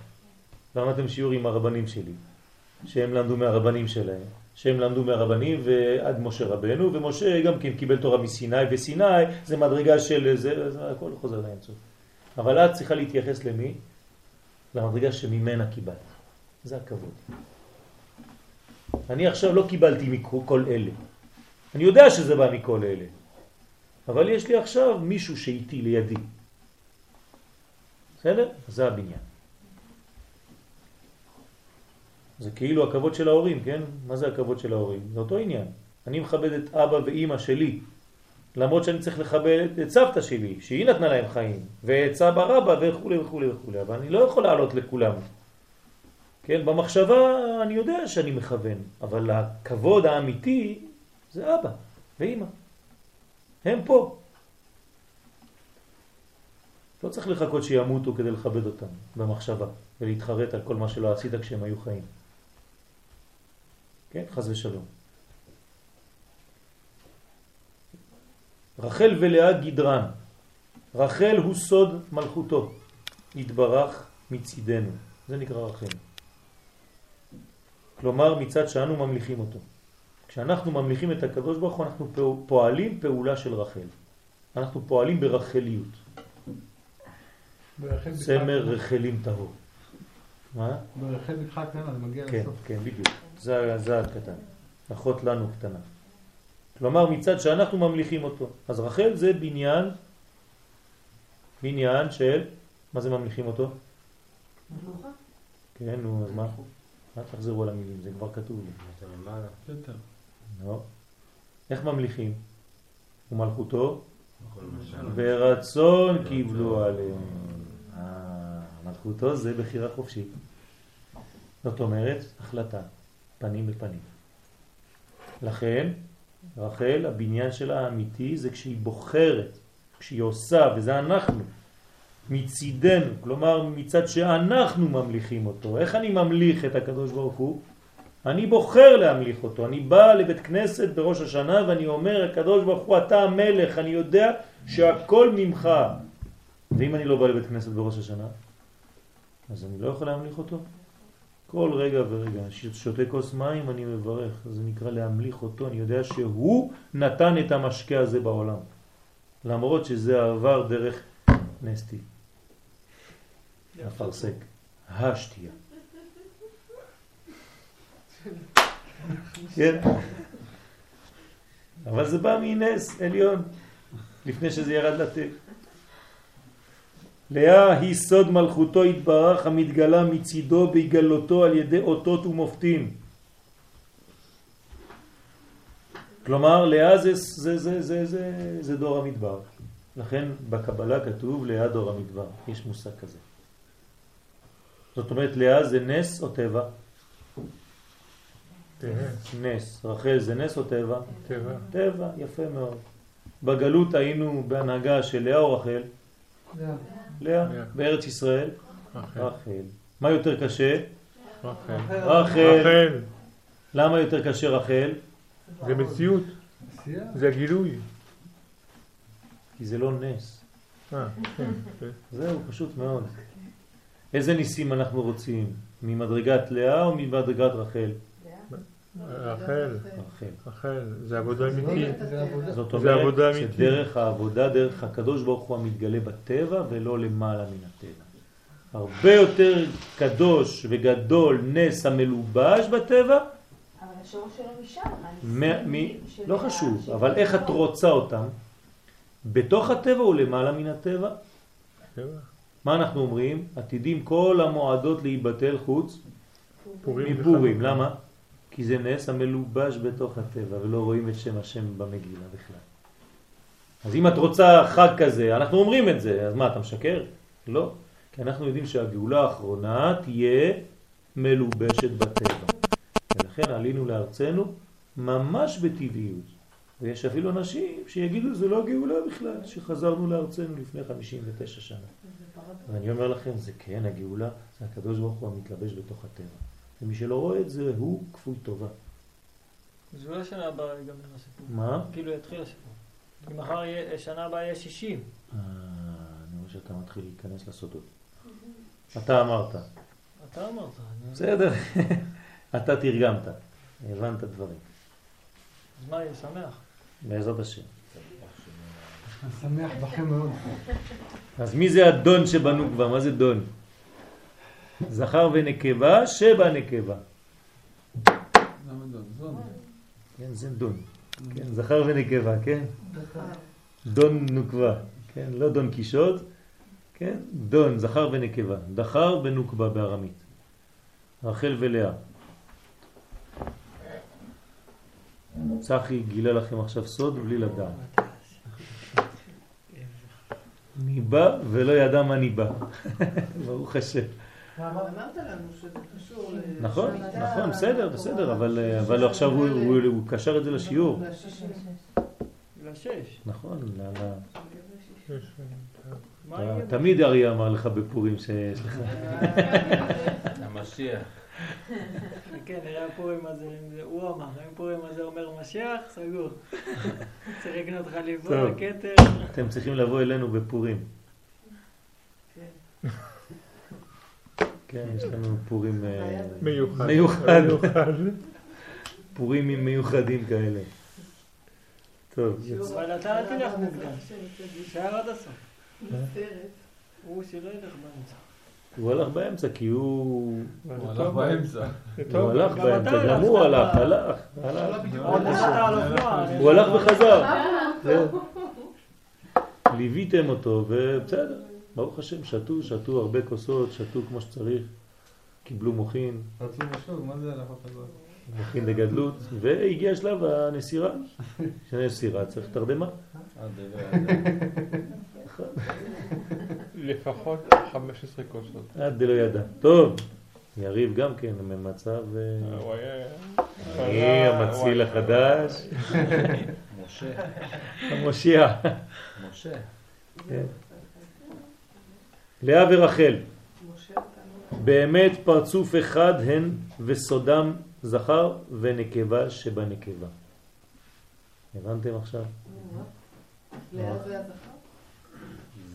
למדתם שיעור עם הרבנים שלי, שהם למדו מהרבנים שלהם, שהם למדו מהרבנים ועד משה רבנו, ומשה גם כן קיבל תורה מסיני, וסיני זה מדרגה של זה, זה הכל חוזר לאמצעות. אבל את צריכה להתייחס למי? למדרגה שממנה קיבלת. זה הכבוד. אני עכשיו לא קיבלתי מכל אלה. אני יודע שזה בא מכל אלה. אבל יש לי עכשיו מישהו שאיתי לידי. בסדר? זה הבניין. זה כאילו הכבוד של ההורים, כן? מה זה הכבוד של ההורים? זה אותו עניין. אני מכבד את אבא ואימא שלי, למרות שאני צריך לכבד את סבתא שלי, שהיא נתנה להם חיים, ואת סבא רבא וכו' וכו' וכו', אבל אני לא יכול לעלות לכולם. כן, במחשבה אני יודע שאני מכוון, אבל הכבוד האמיתי זה אבא ואימא. הם פה. לא צריך לחכות שימותו כדי לכבד אותם במחשבה ולהתחרט על כל מה שלא עשית כשהם היו חיים. כן, חז ושלום. רחל ולאה גדרן. רחל הוא סוד מלכותו, התברך מצידנו. זה נקרא רחל. כלומר מצד שאנו ממליכים אותו. כשאנחנו ממליכים את הקדוש ברוך הוא אנחנו פועלים פעולה של רחל. אנחנו פועלים ברחליות. סמר רחלים טהור. מה?
ברחל בתך קטנה, זה מגיע
כן,
לסוף.
כן, בדיוק. זה, זה הקטן. אחות לנו קטנה. כלומר מצד שאנחנו ממליכים אותו. אז רחל זה בניין, בניין של, מה זה ממליכים אותו?
מלוכה?
כן, נו, אז מה? מה תחזרו על המילים? זה כבר כתוב. לא. איך ממליכים? ומלכותו ברצון קיבלו עליהם. אה, מלכותו זה בחירה חופשית. זאת אומרת, החלטה, פנים בפנים. לכן, רחל, הבניין שלה האמיתי זה כשהיא בוחרת, כשהיא עושה, וזה אנחנו, מצידנו, כלומר מצד שאנחנו ממליכים אותו. איך אני ממליך את הקדוש ברוך הוא? אני בוחר להמליך אותו, אני בא לבית כנסת בראש השנה ואני אומר, הקדוש ברוך הוא אתה המלך, אני יודע שהכל ממך. ואם אני לא בא לבית כנסת בראש השנה, אז אני לא יכול להמליך אותו? כל רגע ורגע, שותה כוס מים אני מברך, זה נקרא להמליך אותו, אני יודע שהוא נתן את המשקה הזה בעולם. למרות שזה עבר דרך נסטי, אפרסק, השתייה. כן, אבל זה בא מנס עליון, לפני שזה ירד לתה. לאה היא סוד מלכותו התברך המתגלה מצידו בהגלותו על ידי אותות ומופתים. כלומר, לאה זה, זה, זה, זה, זה, זה דור המדבר. לכן בקבלה כתוב לאה דור המדבר. יש מושג כזה. זאת אומרת, לאה זה נס או טבע? נס. רחל זה נס או טבע?
טבע.
טבע, יפה מאוד. בגלות היינו בהנהגה של לאה או רחל? לאה. בארץ ישראל?
רחל.
מה יותר קשה?
רחל.
רחל. למה יותר קשה רחל?
זה מציאות. זה הגילוי.
כי זה לא נס.
אה. כן.
זהו, פשוט מאוד. איזה ניסים אנחנו רוצים? ממדרגת לאה או ממדרגת רחל?
רחל.
רחל.
זה עבודה
לא-
אמיתית.
זה עבודה.
זאת
זה
אומרת. שדרך העבודה, דרך הקדוש ברוך הוא המתגלה בטבע ולא למעלה מן הטבע. הרבה יותר קדוש וגדול נס המלובש בטבע,
אבל השורש שלו משם.
לא חשוב, אבל איך את רוצה אותם? בתוך הטבע או למעלה מן הטבע?
טבע.
מה אנחנו אומרים? עתידים כל המועדות להיבטל חוץ
פורים
מפורים. למה? כי זה נס המלובש בתוך הטבע ולא רואים את שם השם במגילה בכלל. אז אם את רוצה חג כזה, אנחנו אומרים את זה, אז מה, אתה משקר? לא. כי אנחנו יודעים שהגאולה האחרונה תהיה מלובשת בטבע. ולכן עלינו לארצנו ממש בטבעיות. ויש אפילו אנשים שיגידו זה לא גאולה בכלל, שחזרנו לארצנו לפני 59 שנה. ואני אומר לכם, זה כן הגאולה, זה הקדוש ברוך הוא המתלבש בתוך הטבע. ומי שלא רואה את זה, הוא כפוי טובה.
אז אולי שנה הבאה ייגמר הסיפור.
מה?
כאילו יתחיל הסיפור. כי מחר שנה הבאה יהיה 60.
אה, אני רואה שאתה מתחיל להיכנס לסודות. אתה אמרת.
אתה אמרת. אני-
בסדר. אתה תרגמת. הבנת דברים.
אז מה, יהיה שמח.
בעזרת השם.
שמח בכם מאוד.
אז מי זה הדון שבנו כבר? מה זה דון? זכר ונקבה
דון? זון.
כן, זה דון. כן, זכר ונקבה, כן? דון נוקבה, כן? לא דון קישוט, כן? דון, זכר ונקבה. דחר ונוקבה בארמית. רחל ולאה. צחי גילה לכם עכשיו סוד בלי לדעת. ניבא ולא ידע מה ניבא. ברוך השם.
אמרת לנו שזה קשור ל...
נכון, נכון, בסדר, בסדר,
תורה,
אבל עכשיו הוא-
ל-
הוא הוא קשר את זה לשיעור.
לשש.
נכון? תמיד אריה אמר לך בפורים שיש לך.
המשיח.
כן, נראה פורים הזה, הוא אמר, אם פורים הזה אומר משיח, סגור. צריך לקנות
טוב.
כתר.
אתם צריכים לבוא אלינו בפורים. כן, יש לנו פורים אה,
מיוחד.
מיוחד. פורים מיוחדים כאלה. טוב.
אבל אתה אל תלך מוקדם. שער עד הסוף. הוא שלא ילך באמצע.
הוא הלך באמצע כי הוא...
הוא הלך באמצע.
זה
הוא. הלך באמצע, גם. הוא הלך, הלך. הוא הלך וחזר. זהו. ליוויתם אותו ובסדר, ברוך השם, שתו, שתו הרבה כוסות, שתו כמו שצריך, קיבלו מוכין,
רצו משהו, מה זה הלך חזרה?
מוכין לגדלות, והגיע שלב הנסירה. כשנסירה צריך תרדמה.
לפחות 15 כוסות.
עד דלא ידע. טוב, יריב גם כן במצב... אה,
הוא היה...
אני המציל החדש,
משה.
המושיע.
משה.
לאה ורחל. באמת פרצוף אחד הן וסודם זכר ונקבה שבנקבה. הבנתם עכשיו?
לאה זה הזכר?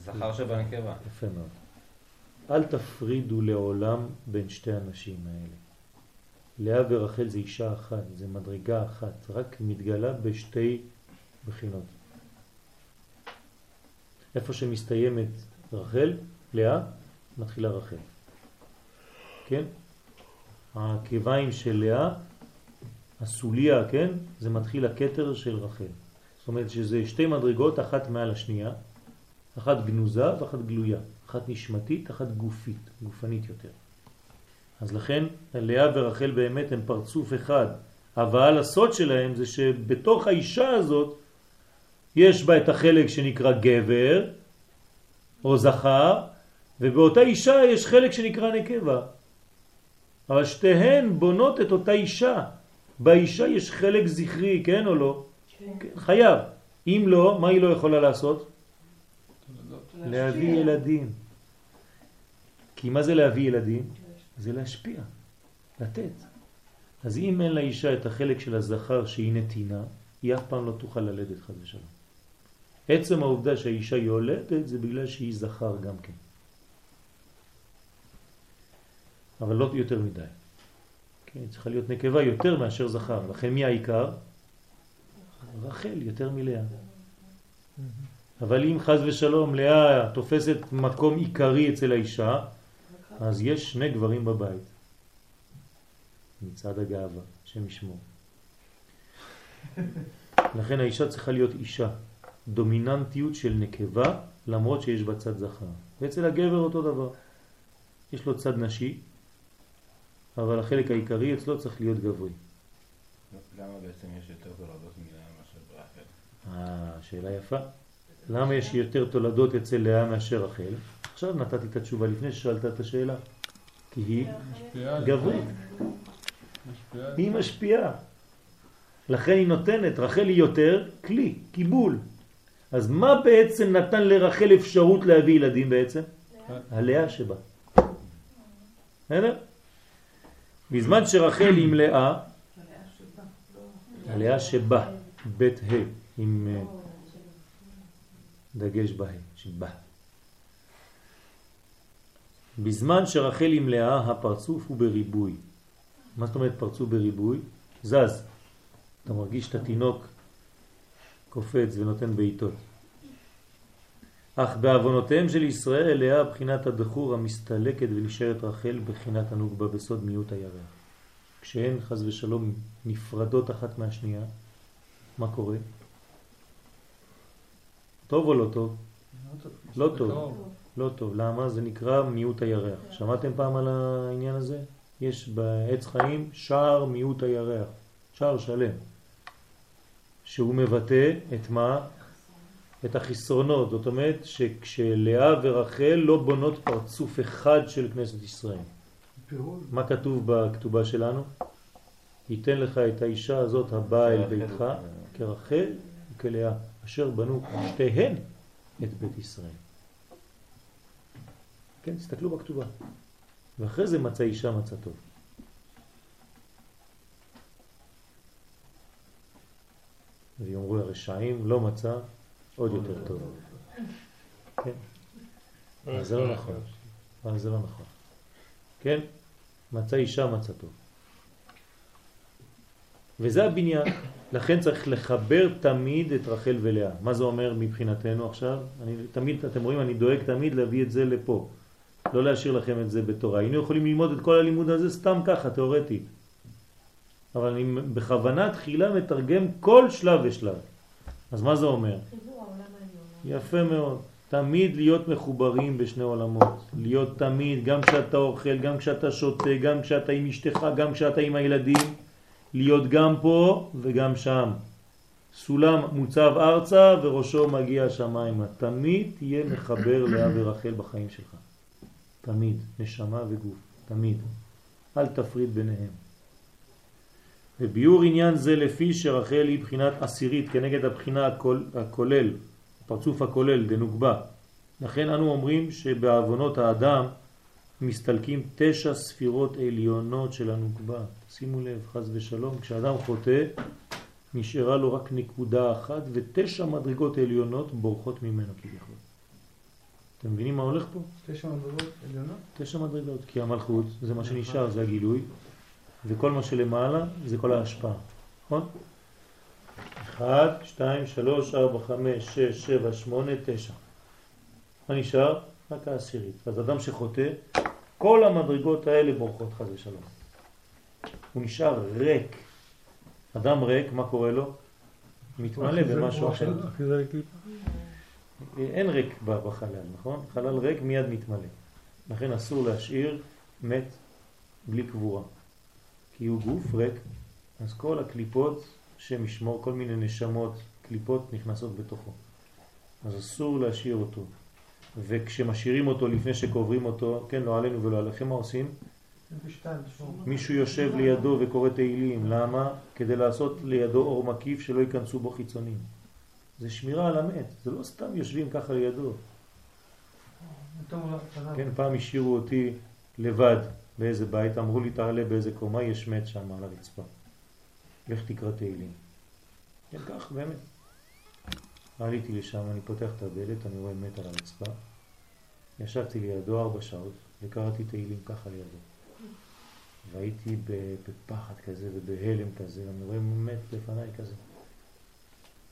זכר שבנקבה.
יפה מאוד. אל תפרידו לעולם בין שתי הנשים האלה. לאה ורחל זה אישה אחת, זה מדרגה אחת, רק מתגלה בשתי בחינות. איפה שמסתיימת רחל, לאה, מתחילה רחל. כן? העקביים של לאה, הסוליה, כן? זה מתחיל הכתר של רחל. זאת אומרת שזה שתי מדרגות, אחת מעל השנייה, אחת גנוזה ואחת גלויה, אחת נשמתית, אחת גופית, גופנית יותר. אז לכן לאה ורחל באמת הם פרצוף אחד, אבל הסוד שלהם זה שבתוך האישה הזאת יש בה את החלק שנקרא גבר או זכר, ובאותה אישה יש חלק שנקרא נקבה. אבל שתיהן בונות את אותה אישה. באישה יש חלק זכרי, כן או לא? כן. חייב. אם לא, מה היא לא יכולה לעשות? להביא ילדים. כי מה זה להביא ילדים? זה להשפיע, לתת. אז אם אין לאישה את החלק של הזכר שהיא נתינה, היא אף פעם לא תוכל ללדת חד ושלום. עצם העובדה שהאישה יולדת זה בגלל שהיא זכר גם כן. אבל לא יותר מדי. כן, צריכה להיות נקבה יותר מאשר זכר. לכן מי העיקר? רחל, יותר מלאה. אבל אם חז ושלום לאה תופסת מקום עיקרי אצל האישה, אז יש שני גברים בבית. מצד הגאווה, השם ישמור. לכן האישה צריכה להיות אישה, דומיננטיות של נקבה, למרות שיש בה צד זכר. ואצל הגבר אותו דבר. יש לו צד נשי, אבל החלק העיקרי אצלו צריך להיות גברי.
למה בעצם יש יותר תולדות מלאה מאשר ברחל?
אה, שאלה יפה. למה יש יותר תולדות אצל לאה מאשר רחל? עכשיו נתתי את התשובה לפני ששאלת את השאלה. כי היא גברית, היא משפיעה. לכן היא נותנת, רחל היא יותר כלי, קיבול. אז מה בעצם נתן לרחל אפשרות להביא ילדים בעצם? הלאה שבה. בסדר? בזמן שרחל עם לאה, הלאה שבה, בית ה' עם אה, דגש בה, שבה. בזמן שרחל עם לאה הפרצוף הוא בריבוי. מה זאת אומרת פרצוף בריבוי? זז. אתה מרגיש את התינוק קופץ ונותן בעיטות. אך בעוונותיהם של ישראל לאה בחינת הבחור המסתלקת ונשארת רחל בחינת הנוגבה בסוד מיעוט הירח. כשהן חז ושלום נפרדות אחת מהשנייה, מה קורה? טוב או לא טוב? לא טוב. לא טוב. למה? זה נקרא מיעוט הירח. שמעתם פעם על העניין הזה? יש בעץ חיים שער מיעוט הירח, שער שלם, שהוא מבטא את מה? את החסרונות. זאת אומרת שכשלאה ורחל לא בונות פרצוף אחד של כנסת ישראל. מה כתוב בכתובה שלנו? ייתן לך את האישה הזאת הבאה אל ביתך כרחל וכלאה, אשר בנו שתיהן את בית ישראל. כן, תסתכלו בכתובה. ואחרי זה מצא אישה מצא טוב. ויאמרו הרשעים לא מצא עוד יותר טוב. כן? אבל זה לא נכון. אבל זה לא נכון. כן? מצא אישה מצא טוב. וזה הבניין. לכן צריך לחבר תמיד את רחל ולאה. מה זה אומר מבחינתנו עכשיו? אני תמיד, אתם רואים, אני דואג תמיד להביא את זה לפה. לא להשאיר לכם את זה בתורה. היינו יכולים ללמוד את כל הלימוד הזה סתם ככה, תיאורטית. אבל אני בכוונה תחילה מתרגם כל שלב ושלב. אז מה זה אומר? יפה מאוד. תמיד להיות מחוברים בשני עולמות. להיות תמיד, גם כשאתה אוכל, גם כשאתה שותה, גם כשאתה עם אשתך, גם כשאתה עם הילדים. להיות גם פה וגם שם. סולם מוצב ארצה וראשו מגיע שמיימה. תמיד תהיה מחבר לאה ורחל בחיים שלך. תמיד, נשמה וגוף, תמיד. אל תפריד ביניהם. וביור עניין זה לפי שרחל היא בחינת עשירית כנגד הבחינה הכול, הכולל, הפרצוף הכולל, דנוגבה. לכן אנו אומרים שבעוונות האדם מסתלקים תשע ספירות עליונות של הנוקבה. שימו לב, חז ושלום, כשאדם חוטא, נשארה לו רק נקודה אחת ותשע מדרגות עליונות בורחות ממנו כביכול. אתם מבינים מה הולך פה?
תשע מדרגות עליונות?
תשע מדרגות, כי המלכות זה מה שנשאר, זה הגילוי, וכל מה שלמעלה זה כל ההשפעה, נכון? 1, 2, 3, 4, 5, 6, 7, 8, 9. מה נשאר? רק העשירית. אז אדם שחוטא, כל המדרגות האלה בורחות חז ושלום. הוא נשאר ריק. אדם ריק, מה קורה לו? מתמלא במשהו אחר. אין ריק בחלל, נכון? חלל ריק מיד מתמלא. לכן אסור להשאיר מת בלי קבורה. כי הוא גוף ריק, אז כל הקליפות שמשמור, כל מיני נשמות, קליפות נכנסות בתוכו. אז אסור להשאיר אותו. וכשמשאירים אותו לפני שקוברים אותו, כן, לא עלינו ולא עליכם, מה עושים? מישהו יושב לידו וקורא תהילים, למה? כדי לעשות לידו אור מקיף שלא ייכנסו בו חיצונים. זה שמירה על המת, זה לא סתם יושבים ככה לידו. כן, פעם השאירו אותי לבד באיזה בית, אמרו לי תעלה באיזה קומה, יש מת שם על הרצפה. לך תקרא תהילים. כן, כך באמת. עליתי לשם, אני פותח את הדלת, אני רואה מת על הרצפה. ישבתי לידו ארבע שעות וקראתי תהילים ככה לידו. והייתי בפחד כזה ובהלם כזה, אני רואה מת לפניי כזה.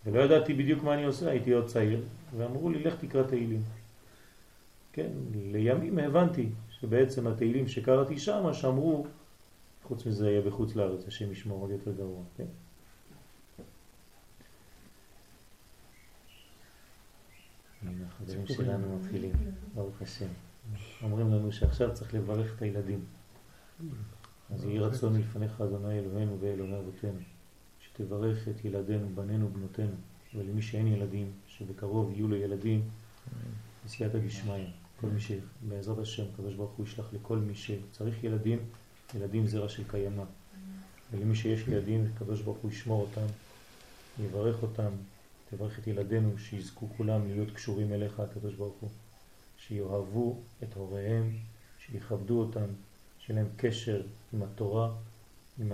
ולא ידעתי בדיוק מה אני עושה, הייתי עוד צעיר, ואמרו לי לך תקרא תהילים. כן, לימים הבנתי שבעצם התהילים שקראתי שם שמרו, חוץ מזה היה בחוץ לארץ, השם ישמור עוד יותר גרוע, כן? החברים שלנו מתחילים, ברוך השם. אומרים לנו שעכשיו צריך לברך את הילדים. אז יהי רצון לפניך אדוני אלוהינו ואלוהי אבותינו, שתברך את ילדינו, בנינו, בנותינו, ולמי שאין ילדים, שבקרוב יהיו לו ילדים, בסייעתא דשמיא. כל מי שבעזרת השם, הקדוש ברוך הוא ישלח לכל מי שצריך ילדים, ילדים זרע של קיימא. ולמי שיש ילדים, הקדוש ברוך הוא ישמור אותם, יברך אותם, תברך את ילדינו, שיזכו כולם להיות קשורים אליך, הקדוש ברוך הוא, שיאהבו את הוריהם, שיכבדו אותם, שיהיה להם קשר עם התורה, עם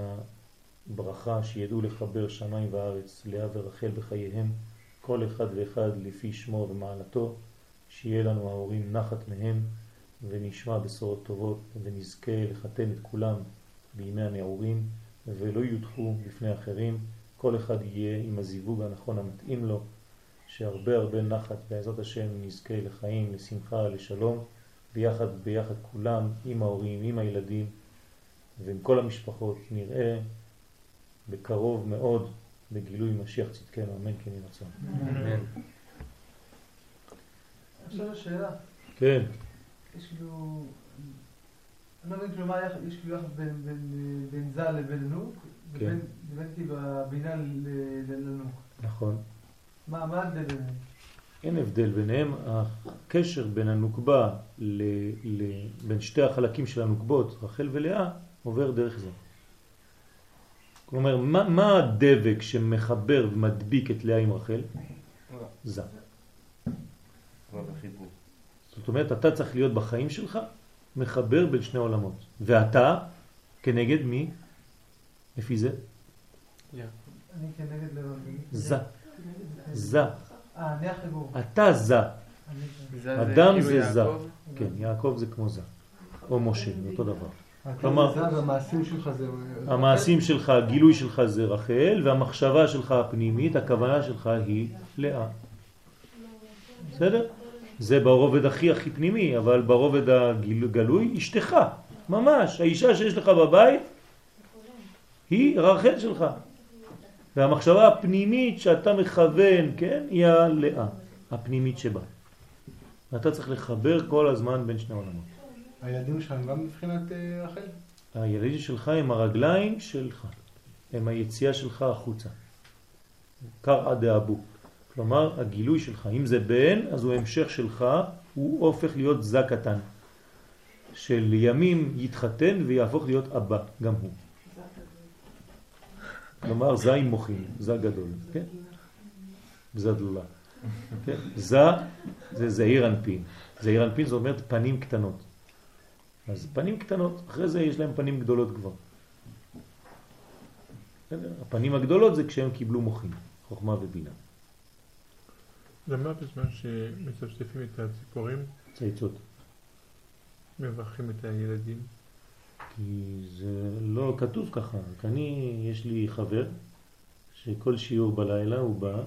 הברכה, שידעו לחבר שמיים וארץ, לאה ורחל בחייהם, כל אחד ואחד לפי שמו ומעלתו, שיהיה לנו ההורים נחת מהם, ונשמע בשורות טובות, ונזכה לחתן את כולם בימי הנעורים, ולא יודחו לפני אחרים, כל אחד יהיה עם הזיווג הנכון המתאים לו, שהרבה הרבה נחת בעזרת השם נזכה לחיים, לשמחה, לשלום, ביחד, ביחד כולם, עם ההורים, עם הילדים ועם כל המשפחות, נראה בקרוב מאוד בגילוי משיח צדקנו, אמן כן יהי רצון.
עכשיו השאלה,
כן,
יש כאילו, אני לא מבין כאילו מה יש כאילו יחס בין- בין- בין ז"ל לבין נוק,
כן.
ובין ובין כאילו הבינה לנוק.
נכון.
מה מה ההבדל ביניהם?
אין הבדל ביניהם, הקשר בין הנוקבה, ל, ל, בין שתי החלקים של הנוקבות, רחל ולאה, עובר דרך זה. כלומר, מה, מה הדבק שמחבר ומדביק את לאה עם רחל? זה. זאת אומרת, אתה צריך להיות בחיים שלך מחבר בין שני עולמות. ואתה, כנגד מי? לפי זה?
אני כנגד לבבי.
זה. זה.
אה, אני החיבור.
אתה זה.
זה-
אדם זה זה. כן, יעקב זה כמו זה. או משה, זה אותו דבר. כלומר-
זה והמעשים שלך זה...
המעשים שלך, הגילוי שלך זה רחל, והמחשבה שלך הפנימית, הכוונה שלך היא לאה. בסדר? זה ברובד הכי הכי פנימי, אבל ברובד הגלוי, אשתך, ממש, האישה שיש לך בבית, היא רחל שלך. והמחשבה הפנימית שאתה מכוון, כן, היא הלאה, הפנימית שבה. ואתה צריך לחבר כל הזמן בין שני עולמות.
הילדים שלך הם גם מבחינת אה, רחל?
הילדים שלך הם הרגליים שלך, הם היציאה שלך החוצה. קרע דאבו. כלומר, הגילוי שלך, אם זה בן, אז הוא המשך שלך, הוא הופך להיות זה קטן. שלימים יתחתן ויהפוך להיות אבא, גם הוא. כלומר, זה עם מוחים, זה גדול, כן? זה דלולה. כן? זה, זה זעיר אנפין. זעיר אנפין זאת אומרת פנים קטנות. אז פנים קטנות, אחרי זה יש להם פנים גדולות כבר. הפנים הגדולות זה כשהם קיבלו מוחים, חוכמה ובינה.
למה בזמן שמצפצפים את הציפורים,
צייצות.
מברכים את הילדים?
כי זה לא כתוב ככה. אני, יש לי חבר שכל שיעור בלילה הוא בא,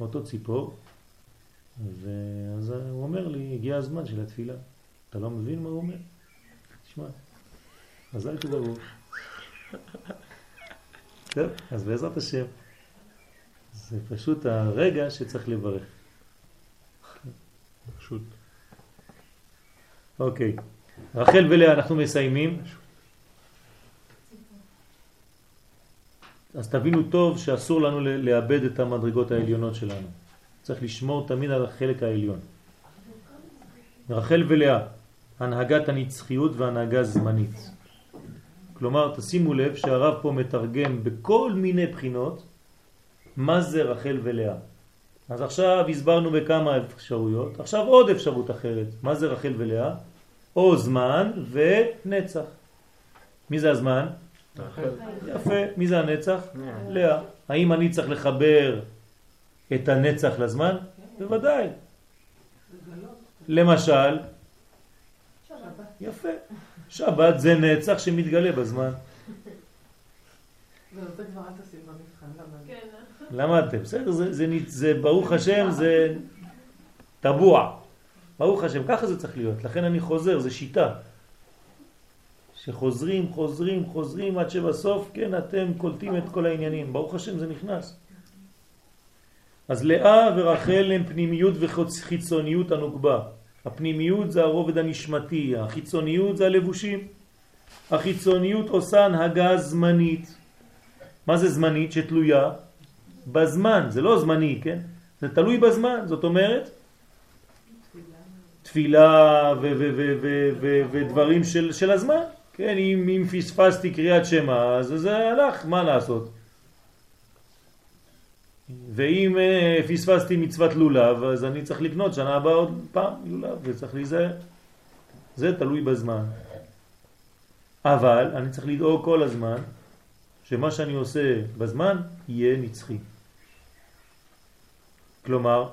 אותו ציפור, ואז הוא אומר לי, הגיע הזמן של התפילה. אתה לא מבין מה הוא אומר? תשמע, אז אל תדברו. טוב, אז בעזרת השם, זה פשוט הרגע שצריך לברך.
פשוט.
אוקיי, רחל ולאה אנחנו מסיימים. אז תבינו טוב שאסור לנו לאבד את המדרגות העליונות שלנו. צריך לשמור תמיד על החלק העליון. רחל ולאה, הנהגת הנצחיות והנהגה זמנית. כלומר, תשימו לב שהרב פה מתרגם בכל מיני בחינות מה זה רחל ולאה. אז עכשיו הסברנו בכמה אפשרויות, עכשיו עוד אפשרות אחרת. מה זה רחל ולאה? או זמן ונצח. מי זה הזמן? יפה. מי זה הנצח? לאה. האם אני צריך לחבר את הנצח לזמן? בוודאי. למשל, יפה. שבת זה נצח שמתגלה בזמן.
וזה כבר אל תשים במבחן, למה?
כן.
למדתם, בסדר, זה, זה, זה, זה ברוך השם, זה טבוע. ברוך השם, ככה זה צריך להיות. לכן אני חוזר, זה שיטה. שחוזרים, חוזרים, חוזרים, עד שבסוף, כן, אתם קולטים את כל העניינים. ברוך השם, זה נכנס. אז לאה ורחל הם פנימיות וחיצוניות הנוקבה. הפנימיות זה הרובד הנשמתי, החיצוניות זה הלבושים. החיצוניות עושה הנהגה זמנית. מה זה זמנית? שתלויה בזמן, זה לא זמני, כן? זה תלוי בזמן, זאת אומרת תפילה ודברים של, של הזמן, כן? אם, אם פספסתי קריאת שמע, אז זה הלך, מה לעשות? ואם אה, פספסתי מצוות לולב, אז אני צריך לקנות שנה הבאה עוד פעם לולב, וצריך להיזהר. זה תלוי בזמן. אבל אני צריך לדאוג כל הזמן שמה שאני עושה בזמן יהיה נצחי. כלומר,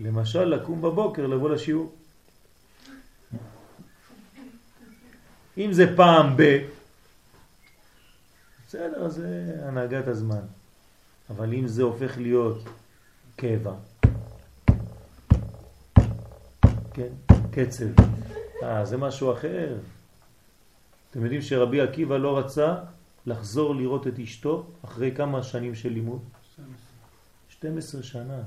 למשל לקום בבוקר לבוא לשיעור. אם זה פעם ב... בסדר, זה הנהגת הזמן. אבל אם זה הופך להיות קבע, כן, קצב, אה, זה משהו אחר. אתם יודעים שרבי עקיבא לא רצה לחזור לראות את אשתו אחרי כמה שנים של לימוד? 12 שנה.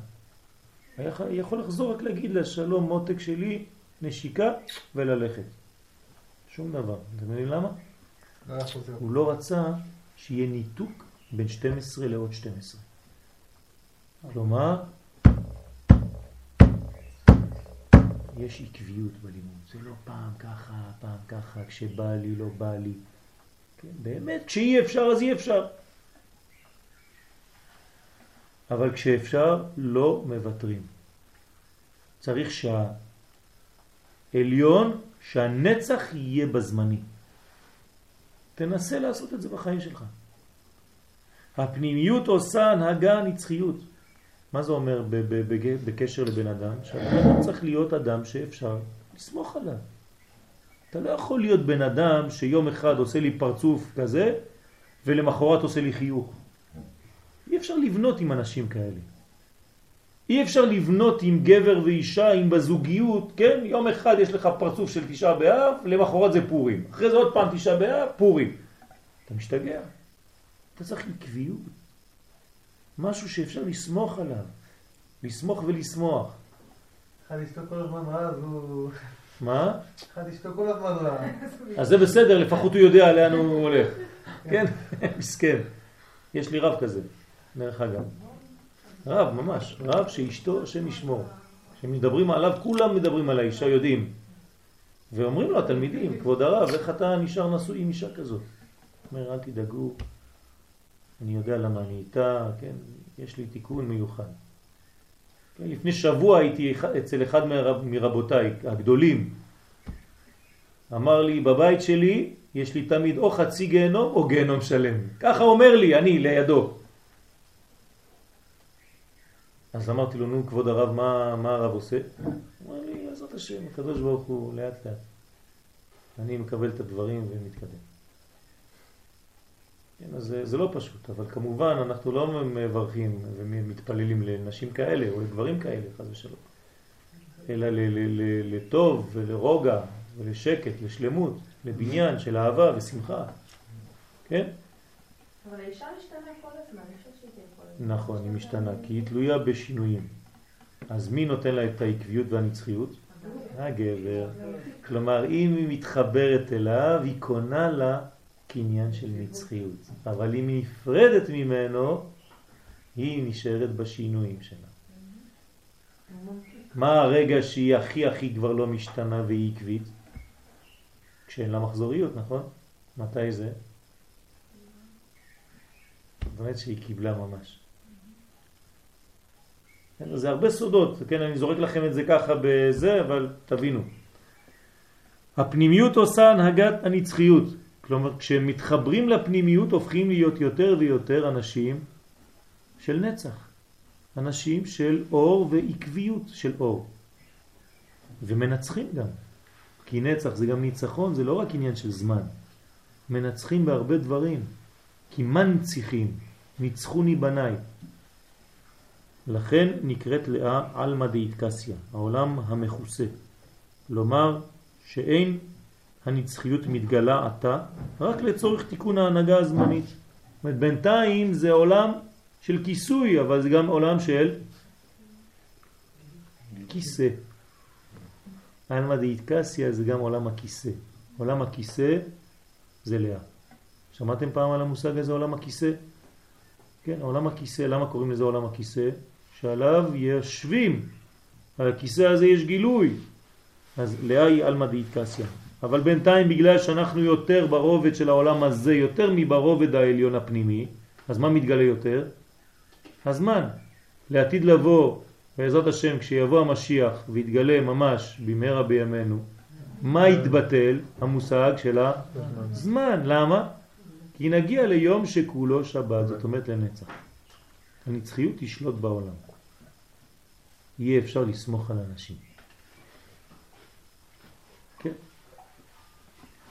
היה יכול לחזור רק להגיד לה שלום מותק שלי, נשיקה וללכת. שום דבר. אתם יודעים למה?
לא.
הוא לא רצה שיהיה ניתוק בין 12 לעוד 12. כלומר, יש עקביות בלימוד. זה לא פעם ככה, פעם ככה, כשבא לי, לא בא לי. כן, באמת, כשאי אפשר אז אי אפשר. אבל כשאפשר לא מוותרים. צריך שהעליון, שהנצח יהיה בזמני. תנסה לעשות את זה בחיים שלך. הפנימיות עושה הנהגה נצחיות. מה זה אומר בקשר לבן אדם? שהבן צריך להיות אדם שאפשר לסמוך עליו. אתה לא יכול להיות בן אדם שיום אחד עושה לי פרצוף כזה ולמחרת עושה לי חיוך. אי אפשר לבנות עם אנשים כאלה. אי אפשר לבנות עם גבר ואישה, עם בזוגיות, כן? יום אחד יש לך פרצוף של תשעה באב, למחרת זה פורים. אחרי זה עוד פעם תשעה באב, פורים. אתה משתגע. אתה צריך עקביות. משהו שאפשר לסמוך עליו. לסמוך ולסמוח.
אחד אשתו כל הזמן רע, אז הוא...
מה?
אחד אשתו כל הזמן רע.
אז זה בסדר, לפחות הוא יודע לאן הוא הולך. כן? מסכן. יש לי רב כזה, דרך אגב. רב, ממש. רב שאשתו, השם ישמור. כשמדברים עליו, כולם מדברים על האישה, יודעים. ואומרים לו התלמידים, כבוד הרב, איך אתה נשאר נשוי עם אישה כזאת? אומר, אל תדאגו, אני יודע למה אני איתה, כן, יש לי תיקון מיוחד. כן, לפני שבוע הייתי אצל אחד מרב, מרבותיי הגדולים. אמר לי, בבית שלי יש לי תמיד או חצי גיהנום או גיהנום שלם. ככה אומר לי, אני לידו. אז אמרתי לו, נו כבוד הרב, מה, מה הרב עושה? הוא אמר לי, עזרת השם, הקדוש ברוך הוא לאט לאט. אני מקבל את הדברים ומתקדם. כן, אז זה, זה לא פשוט, אבל כמובן אנחנו לא מברכים ומתפללים לנשים כאלה או לגברים כאלה, חס ושלום, אלא ל, ל, ל, לטוב ולרוגע ולשקט, לשלמות, לבניין של אהבה ושמחה, כן?
אבל האישה משתנה כל הזמן,
נכון, היא משתנה, כי היא תלויה בשינויים. אז מי נותן לה את העקביות והנצחיות? הגבר. כלומר, אם היא מתחברת אליו, היא קונה לה קניין של נצחיות. אבל אם היא נפרדת ממנו, היא נשארת בשינויים שלה. מה הרגע שהיא הכי הכי כבר לא משתנה והיא עקבית? כשאין לה מחזוריות, נכון? מתי זה? זאת אומרת שהיא קיבלה ממש. כן, זה הרבה סודות, כן, אני זורק לכם את זה ככה בזה, אבל תבינו. הפנימיות עושה הנהגת הנצחיות. כלומר, כשמתחברים לפנימיות הופכים להיות יותר ויותר אנשים של נצח. אנשים של אור ועקביות של אור. ומנצחים גם. כי נצח זה גם ניצחון, זה לא רק עניין של זמן. מנצחים בהרבה דברים. כי מנציחים, ניצחוני בניי. לכן נקראת לאה אלמא דאיטקסיה, העולם המכוסה. כלומר שאין הנצחיות מתגלה עתה רק לצורך תיקון ההנהגה הזמנית. זאת אומרת, בינתיים זה עולם של כיסוי, אבל זה גם עולם של כיסא. אלמא דאיטקסיה זה גם עולם הכיסא. עולם הכיסא זה לאה. שמעתם פעם על המושג הזה עולם הכיסא? כן, עולם הכיסא, למה קוראים לזה עולם הכיסא? שעליו יושבים, על הכיסא הזה יש גילוי. אז לאה היא אלמא דאיטקסיה. אבל בינתיים בגלל שאנחנו יותר ברובד של העולם הזה, יותר מברובד העליון הפנימי, אז מה מתגלה יותר? הזמן. לעתיד לבוא, בעזרת השם, כשיבוא המשיח ויתגלה ממש במהרה בימינו, מה יתבטל? המושג של הזמן. למה? כי נגיע ליום שכולו שבת, זאת אומרת לנצח. הנצחיות תשלוט בעולם. יהיה אפשר לסמוך על אנשים. כן.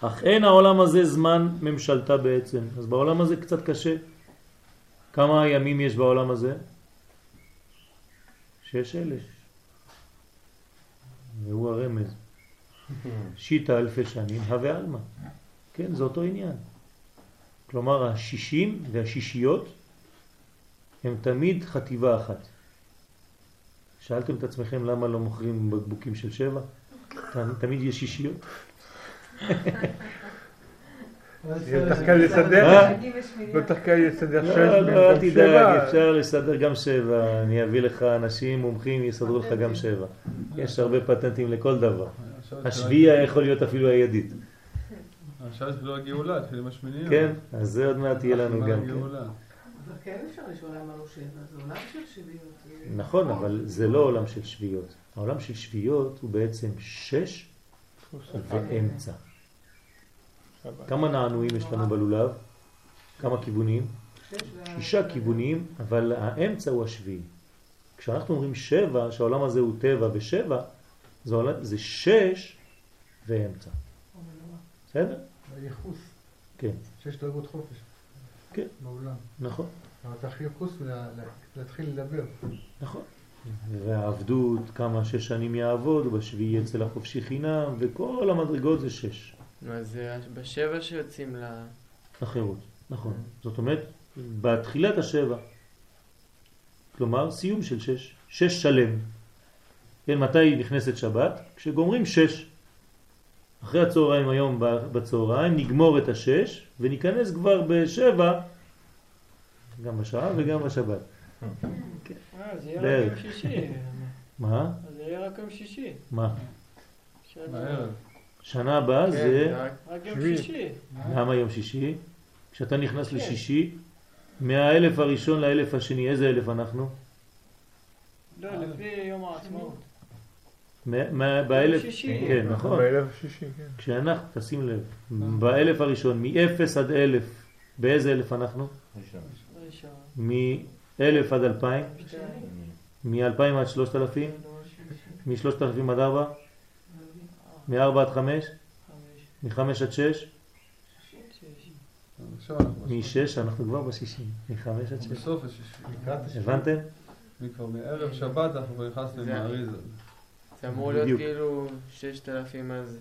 אך אין העולם הזה זמן ממשלתה בעצם. אז בעולם הזה קצת קשה. כמה ימים יש בעולם הזה? שש אלף. והוא הרמז. שיטה אלפי שנים, הווה עלמא. כן, זה אותו עניין. כלומר, השישים והשישיות הם תמיד חטיבה אחת. שאלתם את עצמכם למה לא מוכרים בקבוקים של שבע? ת- תמיד יש שישיות.
יותר קל לסדר,
אה?
יותר קל לסדר שש
לא, לא, אל
במקום
תדאג. אפשר לסדר גם שבע. אני אביא לך אנשים מומחים, יסדרו לך גם שבע. יש הרבה פטנטים לכל דבר. השביעי יכול להיות אפילו הידית.
עכשיו זה לא הגאולה, התחיל עם השמיניות.
כן, אז זה עוד מעט יהיה לנו גם כן.
אבל כן אפשר לשאול למה לא שבע, זה עולם של שבעיות. זה-
נכון, אבל זה לא עולם של שביעיות. העולם של שביעיות הוא בעצם שש ואמצע. כמה נענועים יש לנו בלולב? כמה כיוונים? שישה כיוונים, אבל האמצע הוא השביעי. כשאנחנו אומרים שבע, שהעולם הזה הוא טבע ושבע, זה, עולם, זה שש ואמצע. בסדר?
הייחוס.
כן.
שש דרגות חופש.
כן.
בעולם.
נכון,
אבל אתה ולה- לה- להתחיל לדבר.
נכון. והעבדות, כמה שש שנים יעבוד, ובשביעי אצל החופשי חינם, וכל המדרגות זה שש.
אז זה בשבע שיוצאים ל...
החירות, נכון. זאת אומרת, בתחילת השבע. כלומר, סיום של שש. שש שלם. כן, מתי נכנסת שבת? כשגומרים שש. אחרי הצהריים היום ב- בצהריים נגמור את השש וניכנס כבר בשבע, גם בשעה וגם בשבת.
אה, זה יהיה רק. יום שישי.
מה?
אז זה יהיה רק יום שישי.
מה?
שנה-
הבאה
כן,
זה...
רק-
יום. שישי.
למה יום שישי? כשאתה נכנס. לשישי, מהאלף הראשון לאלף השני, איזה אלף אנחנו?
לא, לפי יום העצמאות.
באלף...
שישי.
כן, נכון.
באלף השישי, כן.
כשאנחנו, תשים לב, באלף הראשון, מ-0 עד אלף, באיזה אלף אנחנו?
ראשון.
ראשון,
מ-1000 עד 2000,
שתיים,
מ-2000 עד 3000, מ-3000 עד 4, מ-4 עד 5,
חמש,
מ-5 עד 6,
שש.
עכשיו אנחנו
מ-6 אנחנו כבר בשישים, מ-5 עד 6.
בסוף השישי.
הבנתם?
מכבר מערב שבת אנחנו כבר נכנסנו עם
זה-
האריזה.
זה אמור להיות
בדיוק.
כאילו 6,000 אז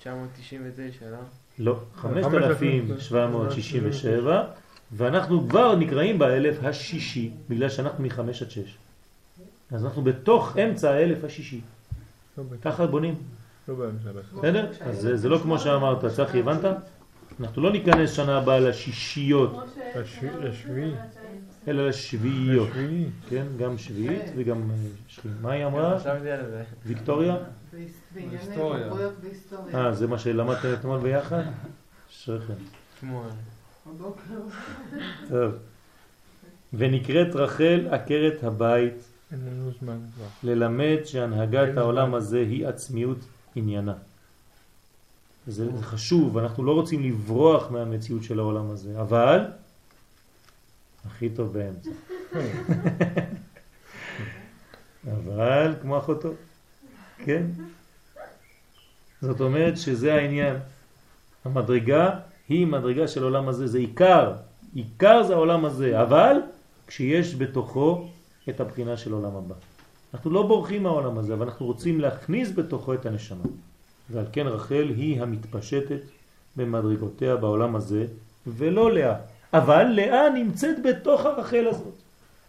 999, לא?
לא, 5767, ואנחנו כבר נקראים באלף השישי, בגלל שאנחנו מ-5 עד 6. אז אנחנו בתוך אמצע האלף השישי.
לא
ככה בונים.
לא בכלל.
בסדר? אז זה- לא כמו שאמרת, צחי, הבנת? אנחנו לא ניכנס שנה הבאה לשישיות,
השביעי.
אלא לשביעיות. כן, גם שביעית וגם אה, שביעית. מה היא אמרה?
זה.
ויקטוריה? אה, זה מה שלמדתם אתמול ביחד? אשריכם.
בבוקר.
טוב. ונקראת רחל עקרת הבית. ללמד שהנהגת העולם. הזה היא עצמיות עניינה. זה זה חשוב, אנחנו לא רוצים לברוח מהמציאות של העולם הזה, אבל הכי טוב באמצע. אבל כמו אחותו, כן? זאת אומרת שזה העניין. המדרגה היא מדרגה של העולם הזה, זה עיקר. עיקר זה העולם הזה, אבל כשיש בתוכו את הבחינה של עולם הבא. אנחנו לא בורחים מהעולם הזה, אבל אנחנו רוצים להכניס בתוכו את הנשמה. ועל כן רחל היא המתפשטת במדרגותיה בעולם הזה, ולא לאה. אבל לאה נמצאת בתוך הרחל הזאת.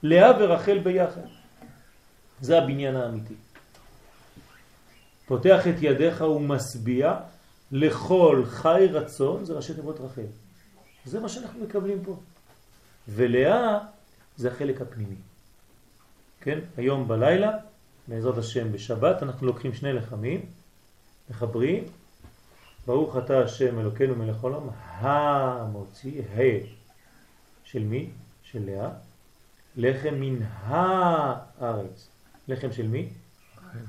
לאה ורחל ביחד. זה הבניין האמיתי. פותח את ידיך ומשביע לכל חי רצון, זה ראשי תיבות רחל. זה מה שאנחנו מקבלים פה. ולאה זה החלק הפנימי. כן? היום בלילה, בעזרת השם בשבת, אנחנו לוקחים שני לחמים, מחברים, ברוך אתה השם אלוקינו מלך העולם, המוציא, ה של מי? של לאה, לחם מן הארץ. לחם של מי?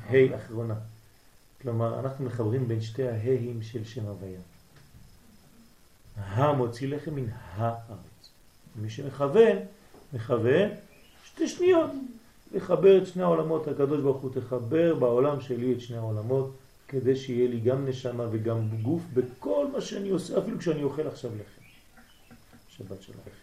ה' אחרונה. כלומר, אנחנו מחברים בין שתי ההאים של שם הוויה. המוציא לחם מן הארץ. מי שמכוון, מכוון שתי שניות. לחבר את שני העולמות, הקדוש ברוך הוא תחבר בעולם שלי את שני העולמות, כדי שיהיה לי גם נשמה וגם גוף בכל מה שאני עושה, אפילו כשאני אוכל עכשיו לחם. שבת שלום.